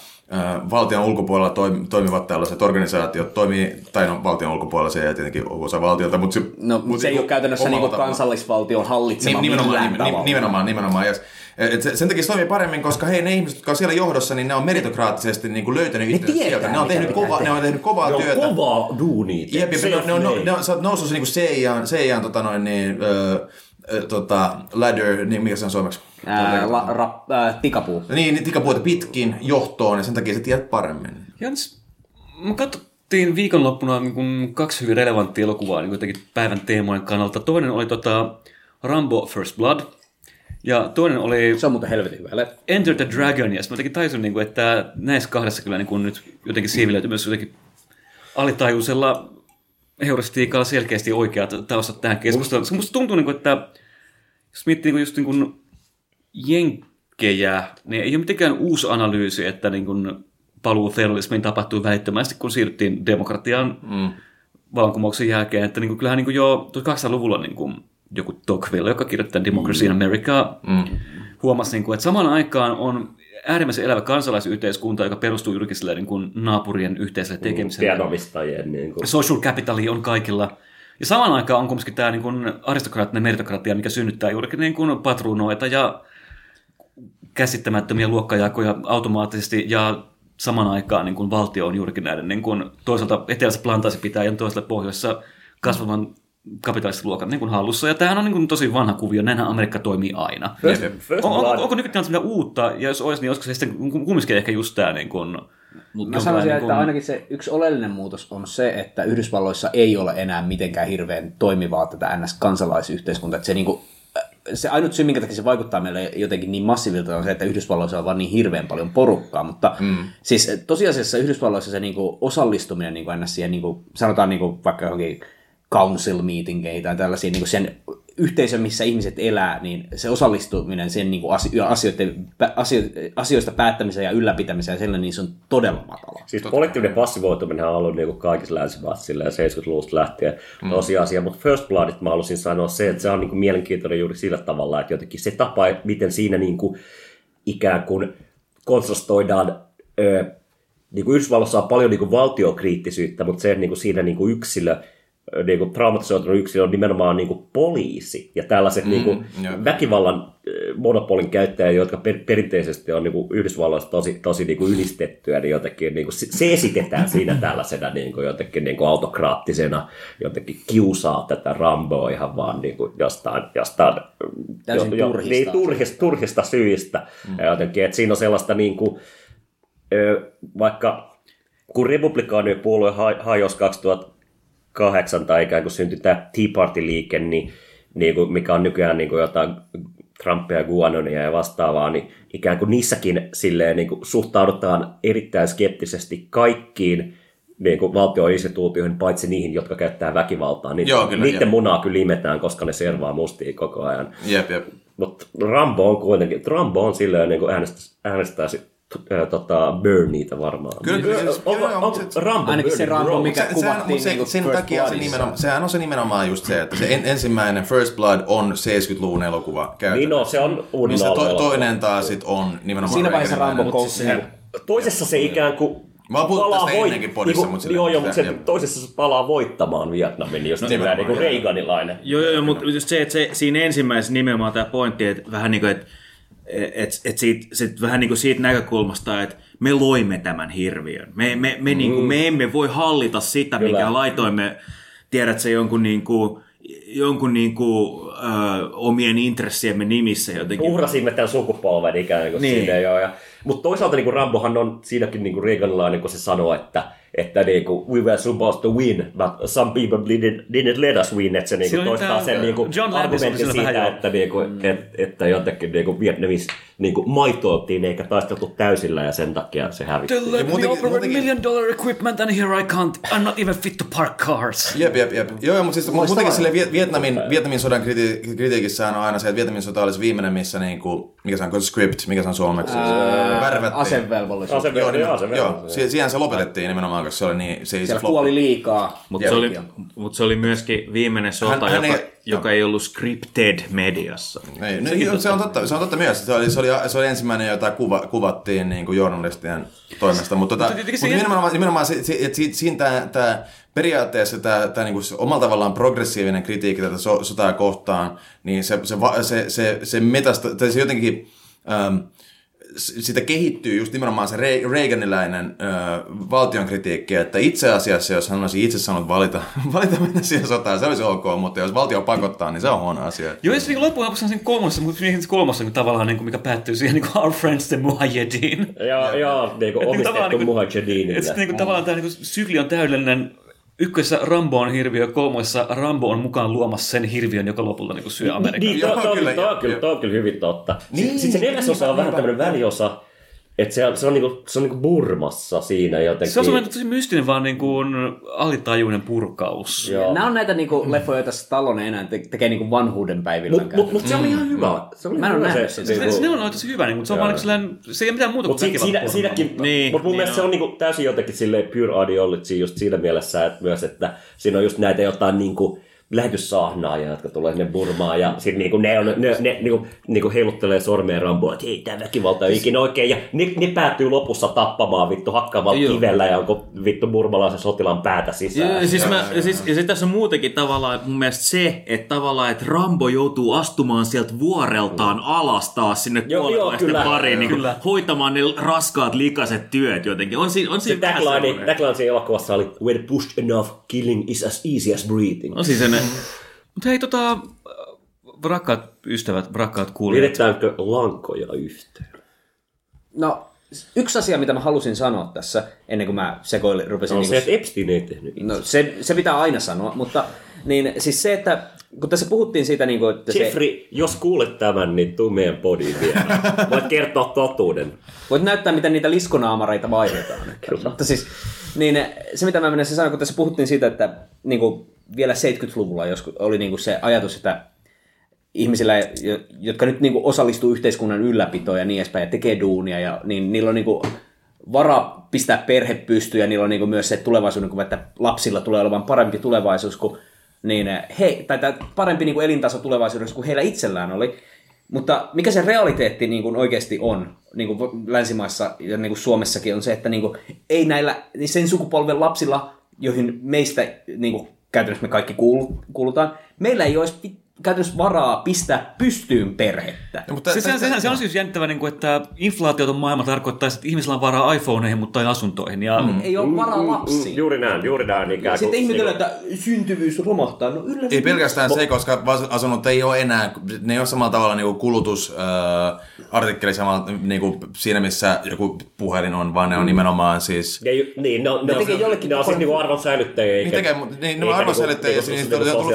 E: valtion ulkopuolella toim, toimivat tällaiset organisaatiot toimii, tai no valtion ulkopuolella se ei tietenkin osa valtiolta, mutta se,
H: no,
E: mut
H: se ei ole käytännössä niinku
E: tavalla.
H: kansallisvaltion hallitsema
E: Niin, nimenomaan,
H: millään
E: nim-
H: tavalla.
E: nimenomaan, nimenomaan. Yes. Et se, sen takia se toimii paremmin, koska hei, ne ihmiset, jotka on siellä johdossa, niin ne on meritokraattisesti niin kuin löytänyt itsensä
H: tietää,
E: sieltä. Ne on, tehnyt kova, ne on tehnyt kovaa
D: Ne on
E: työtä.
D: kovaa duunia.
E: Jep, jep, ne, on- ne, on, ne, on, ne on, sä oot noussut niin CIAn, CIAn tota noin, niin, ö, ö, tota, ladder, niin mikä se on suomeksi?
H: Ää, la, ra, ää, tikapuu.
E: Niin, niin tikapuita pitkin johtoon, ja sen takia sä tiedät paremmin.
C: Jans, me katsottiin viikonloppuna niin kuin kaksi hyvin relevanttia elokuvaa niin kuin jotenkin päivän teemojen kannalta. Toinen oli tota Rambo First Blood, ja toinen oli
H: Se on muuten helvetin hyvä. leffa.
C: Enter the Dragon, ja sitten mä jotenkin tajusin, niin kuin, että näissä kahdessa kyllä niin kuin nyt jotenkin siivilöity myös jotenkin alitajuisella heuristiikalla selkeästi oikeat taustat tähän keskusteluun. Koska musta tuntuu, niin kuin, että jos miettii niin kuin just niin kuin jenkkejä, niin ei ole mitenkään uusi analyysi, että niin kuin paluu terrorismiin tapahtui välittömästi, kun siirryttiin demokratiaan mm. vallankumouksen jälkeen. Että niin kuin, kyllähän niin kuin jo 1800-luvulla niin kuin joku Tocqueville, joka kirjoittaa Democracy in America, mm. huomasi, niin kuin, että samaan aikaan on äärimmäisen elävä kansalaisyhteiskunta, joka perustuu juurikin sille niin kuin naapurien yhteiselle tekemiselle.
D: Pianomistajien. Niin kuin.
C: Social capitali on kaikilla. Ja samaan aikaan on kumminkin tämä niin kuin aristokraattinen meritokratia, mikä synnyttää juurikin niin kuin patruunoita ja käsittämättömiä luokkajakoja automaattisesti ja samaan aikaan niin kuin valtio on juurikin näiden niin kuin toisaalta etelässä plantaasi pitää ja toisaalta pohjoisessa kasvavan kapitalistiluokan niin kuin hallussa. Ja tämähän on niin kuin tosi vanha kuvio, näinhän Amerikka toimii aina.
D: First, first
C: On, on,
D: Blood-
C: onko nykyään mitään uutta, ja jos olisi, niin olisiko se sitten kumminkin ehkä just tämä niin kuin,
H: Mä sanoisin,
C: niin
H: että
C: kuin-
H: ainakin se yksi oleellinen muutos on se, että Yhdysvalloissa ei ole enää mitenkään hirveän toimivaa tätä NS-kansalaisyhteiskuntaa. Että se, niin kuin, se ainut syy, minkä takia se vaikuttaa meille jotenkin niin massiivilta, on se, että Yhdysvalloissa on vaan niin hirveän paljon porukkaa. Mutta mm. siis tosiasiassa Yhdysvalloissa se niin kuin, osallistuminen niin kuin NS siihen, niin kuin, sanotaan niin kuin, vaikka johonkin council meetingeihin tai tällaisia niin kuin sen yhteisö, missä ihmiset elää, niin se osallistuminen sen niin kuin asio- asioiden, asio, asioista päättämiseen ja ylläpitämiseen ja sellainen, niin se on todella matala.
D: Siis poliittinen passivoituminen on ollut niin kaikissa länsimaissa silleen 70-luvusta lähtien mm. tosiasia, mutta First Bloodit mä haluaisin sanoa se, että se on niin kuin mielenkiintoinen juuri sillä tavalla, että jotenkin se tapa, miten siinä niin kuin ikään kuin kontrastoidaan ö, niin kuin Yhdysvalloissa on paljon niin kuin valtiokriittisyyttä, mutta se, että niin kuin siinä niin kuin yksilö, niin kuin traumatisoitunut yksilö on nimenomaan niin kuin poliisi ja tällaiset mm, niin kuin
E: joo.
D: väkivallan monopolin käyttäjät, jotka per, perinteisesti on niin kuin Yhdysvalloissa tosi, tosi niin kuin ylistettyä, niin jotenkin niin kuin se, esitetään siinä tällaisena niin kuin jotenkin niin kuin autokraattisena, jotenkin kiusaa tätä Ramboa ihan vaan niin kuin jostain, jostain
H: Täysin turhista
D: niin, turhista, turhista syistä. Mm. Ja jotenkin, että siinä on sellaista niin kuin, vaikka kun republikaanien puolue ha- hajosi 2008 tai ikään kuin syntyi tämä Tea Party-liike, niin, niin kuin, mikä on nykyään niin kuin jotain Trumpia, Guanonia ja vastaavaa, niin ikään kuin niissäkin silleen, niin kuin suhtaudutaan erittäin skeptisesti kaikkiin niin kuin valtioinstituutioihin, paitsi niihin, jotka käyttää väkivaltaa. Niin
E: Joo, kyllä,
D: niiden
E: jep.
D: munaa kyllä imetään, koska ne servaa mustia koko ajan.
E: Jep, jep.
D: Mutta Rambo on kuitenkin, Rambo on silleen niin kuin äänestää, äänestäisi äh, tota, Bernieitä varmaan.
E: Kyllä, kyllä, siis- joo,
D: onko
E: mutta se-
D: Rambo
H: Ainakin se Rambo,
D: Bro?
H: mikä
E: Se-
H: kuvattiin
E: se,
H: niinku
E: sen takia se nimenomaan, sehän on se nimenomaan just se, että se en, ensimmäinen First Blood on 70-luvun elokuva käytännössä.
D: Niin no, se on aallon
E: to, toinen taas sit on nimenomaan
H: Siinä vaiheessa Rambo niin
D: Toisessa se ikään kuin
E: Mä oon puhuttu
D: palaa
E: tästä ennenkin podissa,
D: niinku,
E: mutta
D: niin joo, joo, mutta se,
E: jep.
D: toisessa se palaa voittamaan Vietnamin, jos no, niin kuin. Reaganilainen.
G: Joo, joo, joo mutta just se, että se, siinä ensimmäisessä nimenomaan tämä pointti, että vähän niin kuin, että et, et siitä, sit vähän niin kuin siitä näkökulmasta, että me loimme tämän hirviön. Me, me, me, mm. niin kuin, me emme voi hallita sitä,
D: Kyllä.
G: mikä laitoimme, tiedät se jonkun niin kuin, jonkun niin kuin, ö, omien intressiemme nimissä jotenkin.
D: Uhrasimme tämän sukupolven ikään kuin
G: Niin.
D: sinne jo. Ja, mutta toisaalta niin kuin Rambohan on siinäkin niin kuin Reaganilainen, kun se sanoo, että, että niin kuin, we were supposed to win, but some people didn't, didn't let us win. Että se niin
C: oli
D: toistaa sen niin kuin,
C: John
D: argumentin
C: vähän
D: siitä, että, niin kuin, et, että jotenkin niin kuin Vietnamissa niin kuin maitoiltiin eikä taisteltu täysillä ja sen takia se hävitti.
C: They let me
E: muutenkin-
C: operate
E: muutenkin-
C: million dollar equipment and here I can't. I'm not even fit to park cars.
E: Jep, jep, jep. Joo, joo, mutta siis muutenkin sille Viet- Vietnamin, Vietnamin sodan kriti- kritiikissähän on aina se, että Vietnamin sota olisi viimeinen, missä niinku, mikä se on, script, mikä se on suomeksi? Värvättiin.
H: Asevelvollisuus.
D: Ase-
E: Joo,
D: joo,
E: nimen-
D: se
E: joo, si- siihen se lopetettiin nimenomaan, koska se oli niin, se ei se
H: Siellä
E: floppi.
H: kuoli liikaa.
G: Mutta se, oli, mut se oli myöskin viimeinen sota,
E: Hän- hän
G: joka,
E: ei-
G: joka ei ollut scripted mediassa.
E: Ei, no, joo, se, on totta, se on totta myös. Se oli, se oli, se oli ensimmäinen, jota kuva, kuvattiin niin kuin journalistien toimesta. Mutta, tota,
C: Mutta
E: mutta nimenomaan, nimenomaan se, se, että siitä, siinä tämä, tämä periaatteessa tämä, tämä niin kuin se omalla tavallaan progressiivinen kritiikki tätä so, sotaa kohtaan, niin se, se, va- se, se, se metasta, tai se jotenkin... Ähm, sitä kehittyy just nimenomaan se Re- Reaganiläinen ö, valtion kritiikki, että itse asiassa, jos hän olisi itse sanonut valita, valita mennä siihen sotaan, se olisi ok, mutta jos valtio pakottaa, niin se on huono asia.
C: Joo, ja se niin loppujen lopuksi on sen kolmassa, mutta siinä kolmassa niin tavallaan, niin kuin, mikä päättyy siihen niin kuin Our Friends the Mujahedin.
D: Ja, ja niin kuin
C: niinku tavallaan
D: omistettu
C: niinku-
D: Mujahedinille.
C: Et sit niinku tavallaan tämä niinku sykli on täydellinen. Ykkössä Rambo on hirviö, kolmoissa Rambo on mukaan luomassa sen hirviön, joka lopulta niinku syö Amerikan.
D: Niin,
E: joo,
D: on kyllä, hyvin totta.
E: Niin,
D: Niin, Sitten se neljäsosa on vähän tämmöinen väliosa, että se, on- se on, niinku, se on niinku Burmassa siinä jotenkin.
C: Se on semmoinen tosi mystinen vaan niin kuin alitajuinen purkaus.
D: Joo.
H: Nämä on näitä niinku leffoja, joita Stallone enää te- tekee niinku vanhuuden päivillä.
D: Mutta mut, mut se oli ihan hyvä. Se oli
H: Mä en oo
D: hyvä
H: nähnyt
D: se,
H: sitä.
C: Se,
D: niinku-
C: se, on tosi hyvä, niin, mutta se on vaan niin sellainen, se ei ole mitään muuta kuin
D: Mutta si- siinä,
C: väkivalta
D: siinäkin,
G: Niin,
D: mutta mun
G: niin
D: mielestä se on niinku täysin jotenkin silleen pure ideology just siinä mielessä että myös, että siinä on just näitä jotain niinku lähetyssahnaajia, jotka tulee sinne Burmaan ja sitten niinku ne, on, ne, ne niinku, niinku heiluttelee sormea Ramboa, että hei, tää väkivalta ei ikinä oikein ja ne, ne päätyy lopussa tappamaan vittu hakkaamalla
G: Joo.
D: kivellä ja onko vittu burmalaisen sotilaan päätä sisään.
G: Ja, siis mä, ja, siis, ja sitten tässä on muutenkin tavallaan mun mielestä se, että tavallaan, että Rambo joutuu astumaan sieltä vuoreltaan alas taas sinne
D: kyllä.
G: pariin, niin
C: Kyllä.
G: hoitamaan ne raskaat likaset työt jotenkin. On siinä, on
D: Se
G: siinä vähän
D: tagline, tagline siinä elokuvassa oli When pushed enough, killing is as easy as breathing.
G: On siis
C: Mutta hei, tota, rakkaat ystävät, rakkaat kuulijat.
D: Vedetäänkö lankoja yhteen?
H: No, yksi asia, mitä mä halusin sanoa tässä, ennen kuin mä sekoilin, rupesin...
D: On
H: niinku-
D: se, että Epstein ei tehnyt
H: No se, se pitää aina sanoa, mutta niin, siis se, että kun tässä puhuttiin siitä, niin kuin, että se,
D: Jeffrey, jos kuulet tämän, niin tuu meidän podiin vielä. Voit kertoa totuuden.
H: voit näyttää, miten niitä liskonaamareita vaihdetaan. mutta siis, niin se, mitä mä menisin sanoa, kun tässä puhuttiin siitä, että niin kuin vielä 70-luvulla joskus oli niin kuin se ajatus, että ihmisillä, jo- jotka nyt niin kuin osallistuu yhteiskunnan ylläpitoon ja niin edespäin ja tekee duunia, ja, niin niillä on niin kuin varaa pistää perhe pystyyn ja niillä on niin kuin myös se tulevaisuuden kuva, että lapsilla tulee olemaan parempi tulevaisuus kuin niin he, tai, tai parempi niin kuin elintaso tulevaisuudessa kuin heillä itsellään oli. Mutta mikä se realiteetti niin kuin oikeasti on, niin kuin länsimaissa ja niin kuin Suomessakin, on se, että niin kuin, ei näillä niin sen sukupolven lapsilla, joihin meistä niin kuin, käytännössä me kaikki kuulu- kuulutaan, meillä ei olisi käytännössä varaa pistää pystyyn perhettä.
E: No, mutta
C: Se, se,
E: tästä-
C: se, se on siis jännittävä, niin kuin, että inflaatioton maailma tarkoittaa, että ihmisillä on varaa iPhoneihin, mutta ei asuntoihin. Ja mm.
H: Ei ole varaa lapsiin.
D: Juuri näin, juuri näin. Ikään kuin,
H: Sitten ihmetellään,
D: niin
H: että syntyvyys romahtaa. No yllä
E: Ei pelkästään se, koska asunnot ei ole enää, ne ei ole samalla tavalla niin kulutusartikkeli samalla niin kuin siinä, missä joku puhelin on, vaan ne on nimenomaan siis...
D: Ja ju- niin, ne on, ne,
H: Ne
D: on,
H: tekee jollekin
D: ne on siis niinku arvon säilyttäjiä.
E: Niin tekee, mutta niin, ne on arvonsäilyttäjiä, ja siis on tullut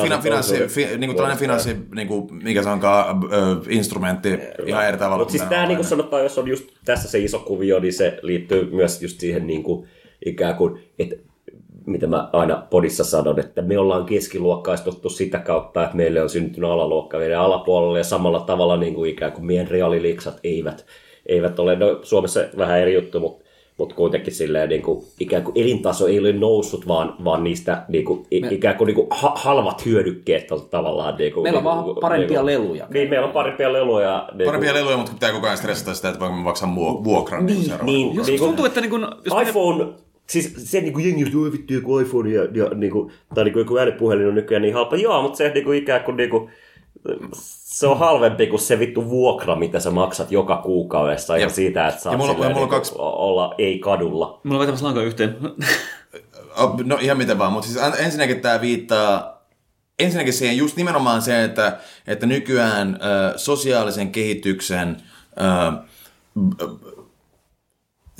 E: niin tällainen finanssi, niin kuin, mikä se onkaan, ö, instrumentti ihan eri tavalla.
D: Mutta siis tämä niin kuin
E: ennen.
D: sanotaan, jos on just tässä se iso kuvio, niin se liittyy myös just siihen niin kuin, ikään kuin, että mitä mä aina podissa sanon, että me ollaan keskiluokkaistuttu sitä kautta, että meille on syntynyt alaluokka meidän alapuolelle ja samalla tavalla niin kuin ikään kuin meidän reaaliliksat eivät, eivät ole, no Suomessa vähän eri juttu, mutta mutta kuitenkin silleen niin kuin, ikään kuin elintaso ei ole noussut, vaan, vaan niistä niin kuin, i- ikään kuin, niin kuin ha- halvat hyödykkeet on tavallaan... Niin kuin,
H: Meillä on
D: niin
H: vaan
D: kuin-
H: parempia
D: niin kuin-
H: leluja.
D: Niin, meillä on parempia leluja. Niin
E: Parempia
D: kuin-
E: leluja, mutta pitää koko ajan stressata sitä, että voimme maksaa vuo- vuokran.
D: Niin,
E: seuraavaksi.
D: niin,
C: Jos
D: niin
C: tuntuu,
D: kuin,
C: että niin kuin, jos
D: iPhone siis se niin kuin jengi, että "Oi, vittu joku iPhone ja, ja niin kuin, tai niin kuin joku äänipuhelin on nykyään niin halpa. Joo, mutta se niin kuin ikään kuin, niin kuin se on halvempi kuin se vittu vuokra, mitä sä maksat joka kuukaudessa ja siitä, että saat
E: Ja mulla- mulla on
D: niin
E: kaksi-
D: olla ei kadulla.
C: Mulla on lankoja yhteen.
E: No ihan mitä vaan, mutta siis ensinnäkin tämä viittaa ensinnäkin siihen just nimenomaan se, että, että nykyään ö, sosiaalisen kehityksen ö,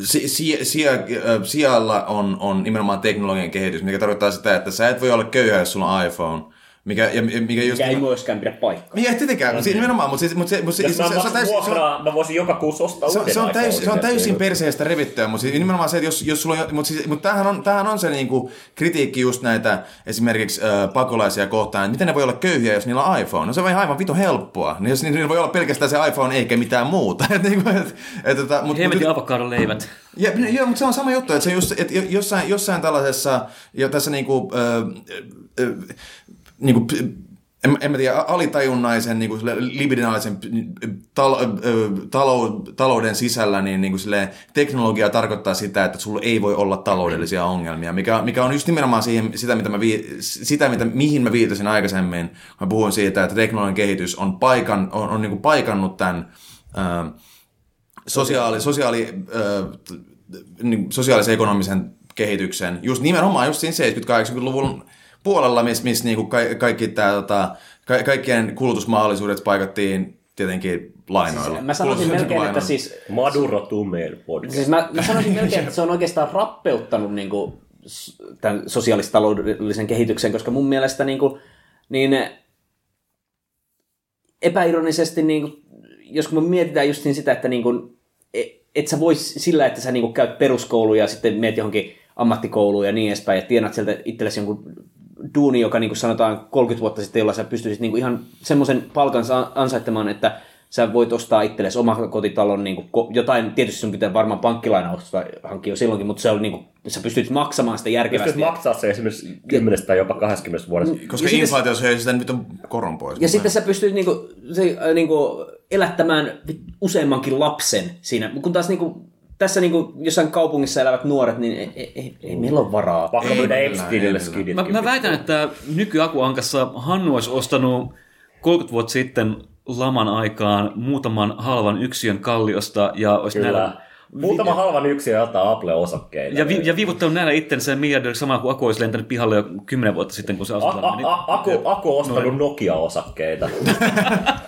E: si, si, sija, ö, sijalla on, on nimenomaan teknologian kehitys, mikä tarkoittaa sitä, että sä et voi olla köyhä, jos sulla on iPhone. Mikä, ja, mikä just...
H: Mikä ei myöskään pidä paikkaa.
E: Mikä ei tietenkään, mutta siis nimenomaan, mutta, siis, mutta, se, mutta se,
D: Jos
E: se,
D: mä
E: se, se, täysin, se, on,
D: vuokraa, mä voisin joka kuussa ostaa
E: se, se, on täysin, se on täysin perseestä revittyä, mutta siis nimenomaan se, että jos, jos sulla on, mutta, siis, mutta tämähän on, tämähän on se niinku kritiikki just näitä esimerkiksi ö, pakolaisia kohtaan, että miten ne voi olla köyhiä, jos niillä on iPhone. No se on ihan aivan vitu helppoa. Niin jos niillä voi olla pelkästään se iPhone eikä mitään muuta. Et niinku, et, et, tota, mut,
C: Hemmetin avokadon leivät.
E: ja, no, joo, mutta se on sama juttu, että se just, että jo- jossain, jossain tällaisessa, jo tässä niinku, ö, ö, niinku, p- en, en mä tiedä, alitajunnaisen niinku sille libidinaalisen tal, ö, talou, talouden sisällä, niin niinku sille, teknologia tarkoittaa sitä, että sulla ei voi olla taloudellisia ongelmia, mikä, mikä on just nimenomaan siihen, sitä, mitä mä vii, sitä mitä, mihin mä viitasin aikaisemmin, kun mä puhuin siitä, että teknologian kehitys on, paikan, on, on niinku paikannut tämän ö, sosiaali, sosiaali, äh, niin, sosiaalisen-ekonomisen kehityksen, just nimenomaan just siinä 70-80-luvun puolella, missä miss, niinku ka- kaikki tää, tota, ka- kaikkien kulutusmahdollisuudet paikattiin tietenkin lainoilla.
H: Mä sanoisin melkein, että siis...
D: Maduro Tumeen podcast.
H: Siis mä, mä sanoisin melkein, että se on oikeastaan rappeuttanut niin kuin, tämän sosiaalistaloudellisen kehityksen, koska mun mielestä niin, kuin, niin epäironisesti, niin kuin, jos kun me mietitään just sitä, että niin kuin, e- et sä vois sillä, että sä niin kuin, käyt peruskouluun ja sitten meet johonkin ammattikouluun ja niin edespäin ja tienat sieltä itsellesi jonkun duuni, joka niin kuin sanotaan 30 vuotta sitten, jolla sä pystyisit niin kuin ihan semmoisen palkan sa- ansaittamaan, että sä voit ostaa itsellesi omakotitalon niin kuin, jotain, tietysti sun pitää varmaan pankkilainausta hankkia jo silloinkin, mutta se on niin kuin, sä pystyt maksamaan sitä järkevästi.
D: Pystyt maksaa se esimerkiksi 10 tai jopa 20 vuodessa.
E: Koska
H: Ja sitten-
E: inflaatio söi sitä nyt on koron pois.
H: Ja sitten sä pystyt niinku, se, äh, niinku, elättämään useammankin lapsen siinä. Kun taas niinku, tässä niinku, jossain kaupungissa elävät nuoret, niin ei, ei, ei, ei meillä ole varaa.
D: Pakko
H: Ei,
D: myydä
H: ei,
D: Epsteinille skidit.
C: Mä, mä väitän, että nykyakuankassa Hannu olisi ostanut 30 vuotta sitten laman aikaan muutaman halvan yksiön kalliosta ja olisi
D: Kyllä.
C: näillä
D: Muutama halvan yksi ja ottaa Apple-osakkeita.
C: Ja, vi, ja viivuttanut näillä itsensä miljardiksi samalla kuin Aku olisi lentänyt pihalle jo kymmenen vuotta sitten, kun se
D: A-
C: asui.
D: a- a- Aku, Aku on ostanut Nokia-osakkeita.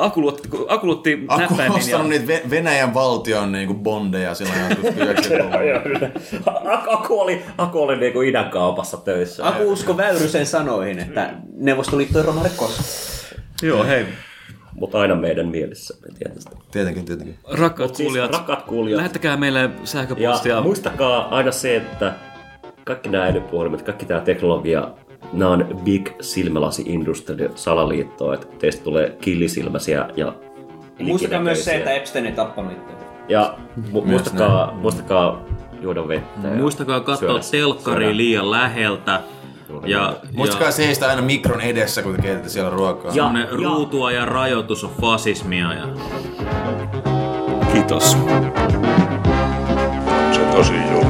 C: Aku luotti, Aku luotti
E: Aku on ostanut
C: ja...
E: niitä Ve- Venäjän valtion niinku bondeja silloin joskus 90-luvulla.
D: A- Aku oli, Aku oli niinku idän kaupassa töissä.
H: Aku usko Väyrysen sanoihin, että Neuvostoliitto ei romahda koskaan.
C: Joo, hei.
D: Mutta aina meidän mielessämme tietysti.
E: Tietenkin, tietenkin.
C: Rakkaat
D: Siis
C: kuulijat,
D: rakkaat kuulijat.
C: lähettäkää meille
D: Ja
C: sähköpostia.
D: muistakaa aina se, että kaikki nämä älypuhelimet, kaikki tämä teknologia, nämä on Big Silmälasi Industry salaliitto, että teistä tulee killisilmäisiä ja
H: Muistakaa myös se, että Epstein ei tappanut itse.
D: Ja mu- muistakaa, muistakaa juoda vettä. ja
G: Muistakaa katsoa
D: syödä-
G: liian läheltä. Ja,
E: Muistakaa
G: ja
E: seistä aina mikron edessä, kun te keitätte siellä ruokaa.
D: Ja-
G: semmonen ruutua ja rajoitus on fasismia. Ja...
C: Kiitos.
I: Se tosi julma.